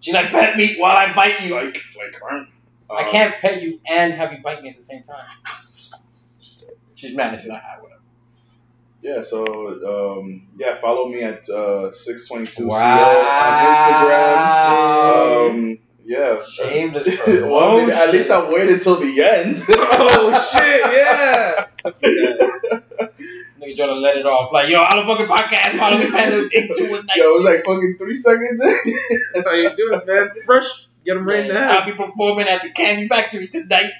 [SPEAKER 3] She like pet me while I bite you.
[SPEAKER 1] like, like, aren't.
[SPEAKER 3] I
[SPEAKER 1] um,
[SPEAKER 3] can't pet you and have you bite me at the same time. She's mad and she's like, ah, whatever.
[SPEAKER 1] Yeah, so um, yeah, follow me at uh, 622
[SPEAKER 3] Wow.
[SPEAKER 1] on Instagram. Um, yeah.
[SPEAKER 3] Shameless
[SPEAKER 1] well, I mean, at least I waited till the end.
[SPEAKER 2] oh shit! Yeah.
[SPEAKER 3] Nigga trying to let it off. Like, yo, I don't fucking podcast. Follow me, man. Dick to a night.
[SPEAKER 1] Yo, it was like fucking three seconds.
[SPEAKER 2] That's how you do it, man. Fresh. Get them right
[SPEAKER 3] Yeah,
[SPEAKER 2] now.
[SPEAKER 3] I'll be performing at the Candy Factory tonight.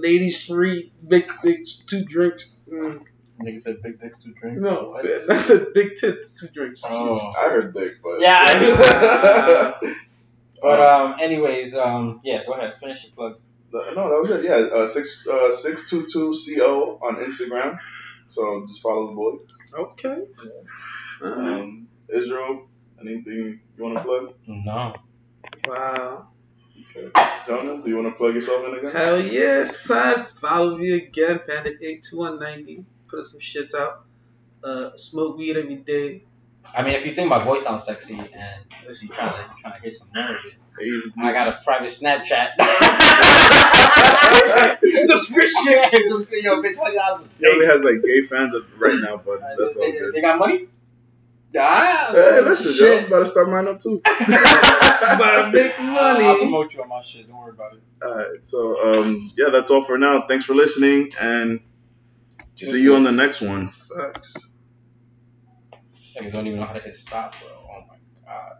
[SPEAKER 2] Ladies free. Big dicks, Two drinks. Mm.
[SPEAKER 3] Nigga said big dicks two drinks.
[SPEAKER 2] No,
[SPEAKER 3] What?
[SPEAKER 2] I said big tits. Two drinks.
[SPEAKER 3] Oh.
[SPEAKER 1] I heard dick, but
[SPEAKER 3] Yeah,
[SPEAKER 2] I
[SPEAKER 3] But um, anyways, um, yeah, go ahead, finish your plug.
[SPEAKER 1] no, that was it. Yeah, uh, six uh, six two two co on Instagram. So just follow the boy.
[SPEAKER 2] Okay. Alright.
[SPEAKER 1] Um, Israel, anything you want to plug?
[SPEAKER 3] No.
[SPEAKER 2] Wow.
[SPEAKER 1] Okay. Jonah, do you want to plug yourself in again?
[SPEAKER 2] Hell yes, son. Follow me again, Panda82190. Put some shits out. Uh, smoke weed every day.
[SPEAKER 3] I mean, if you think my voice sounds sexy and
[SPEAKER 2] Let's
[SPEAKER 3] you're trying to trying to hear some more of it,
[SPEAKER 1] Easy.
[SPEAKER 3] I got a private Snapchat.
[SPEAKER 2] Subscription.
[SPEAKER 3] Yo, bitch, twenty dollars.
[SPEAKER 1] He only has like gay fans right now, but that's all
[SPEAKER 3] They,
[SPEAKER 1] good.
[SPEAKER 3] they got money. Ah,
[SPEAKER 1] Hey, listen, yo,
[SPEAKER 3] shit.
[SPEAKER 1] I'm about to start mine up too.
[SPEAKER 2] About to make money.
[SPEAKER 3] I'll promote you on my shit. Don't worry about it.
[SPEAKER 1] Alright, so um, yeah, that's all for now. Thanks for listening, and see you on the next one.
[SPEAKER 2] Facts.
[SPEAKER 3] This nigga don't even know how to hit stop, bro. Oh my god.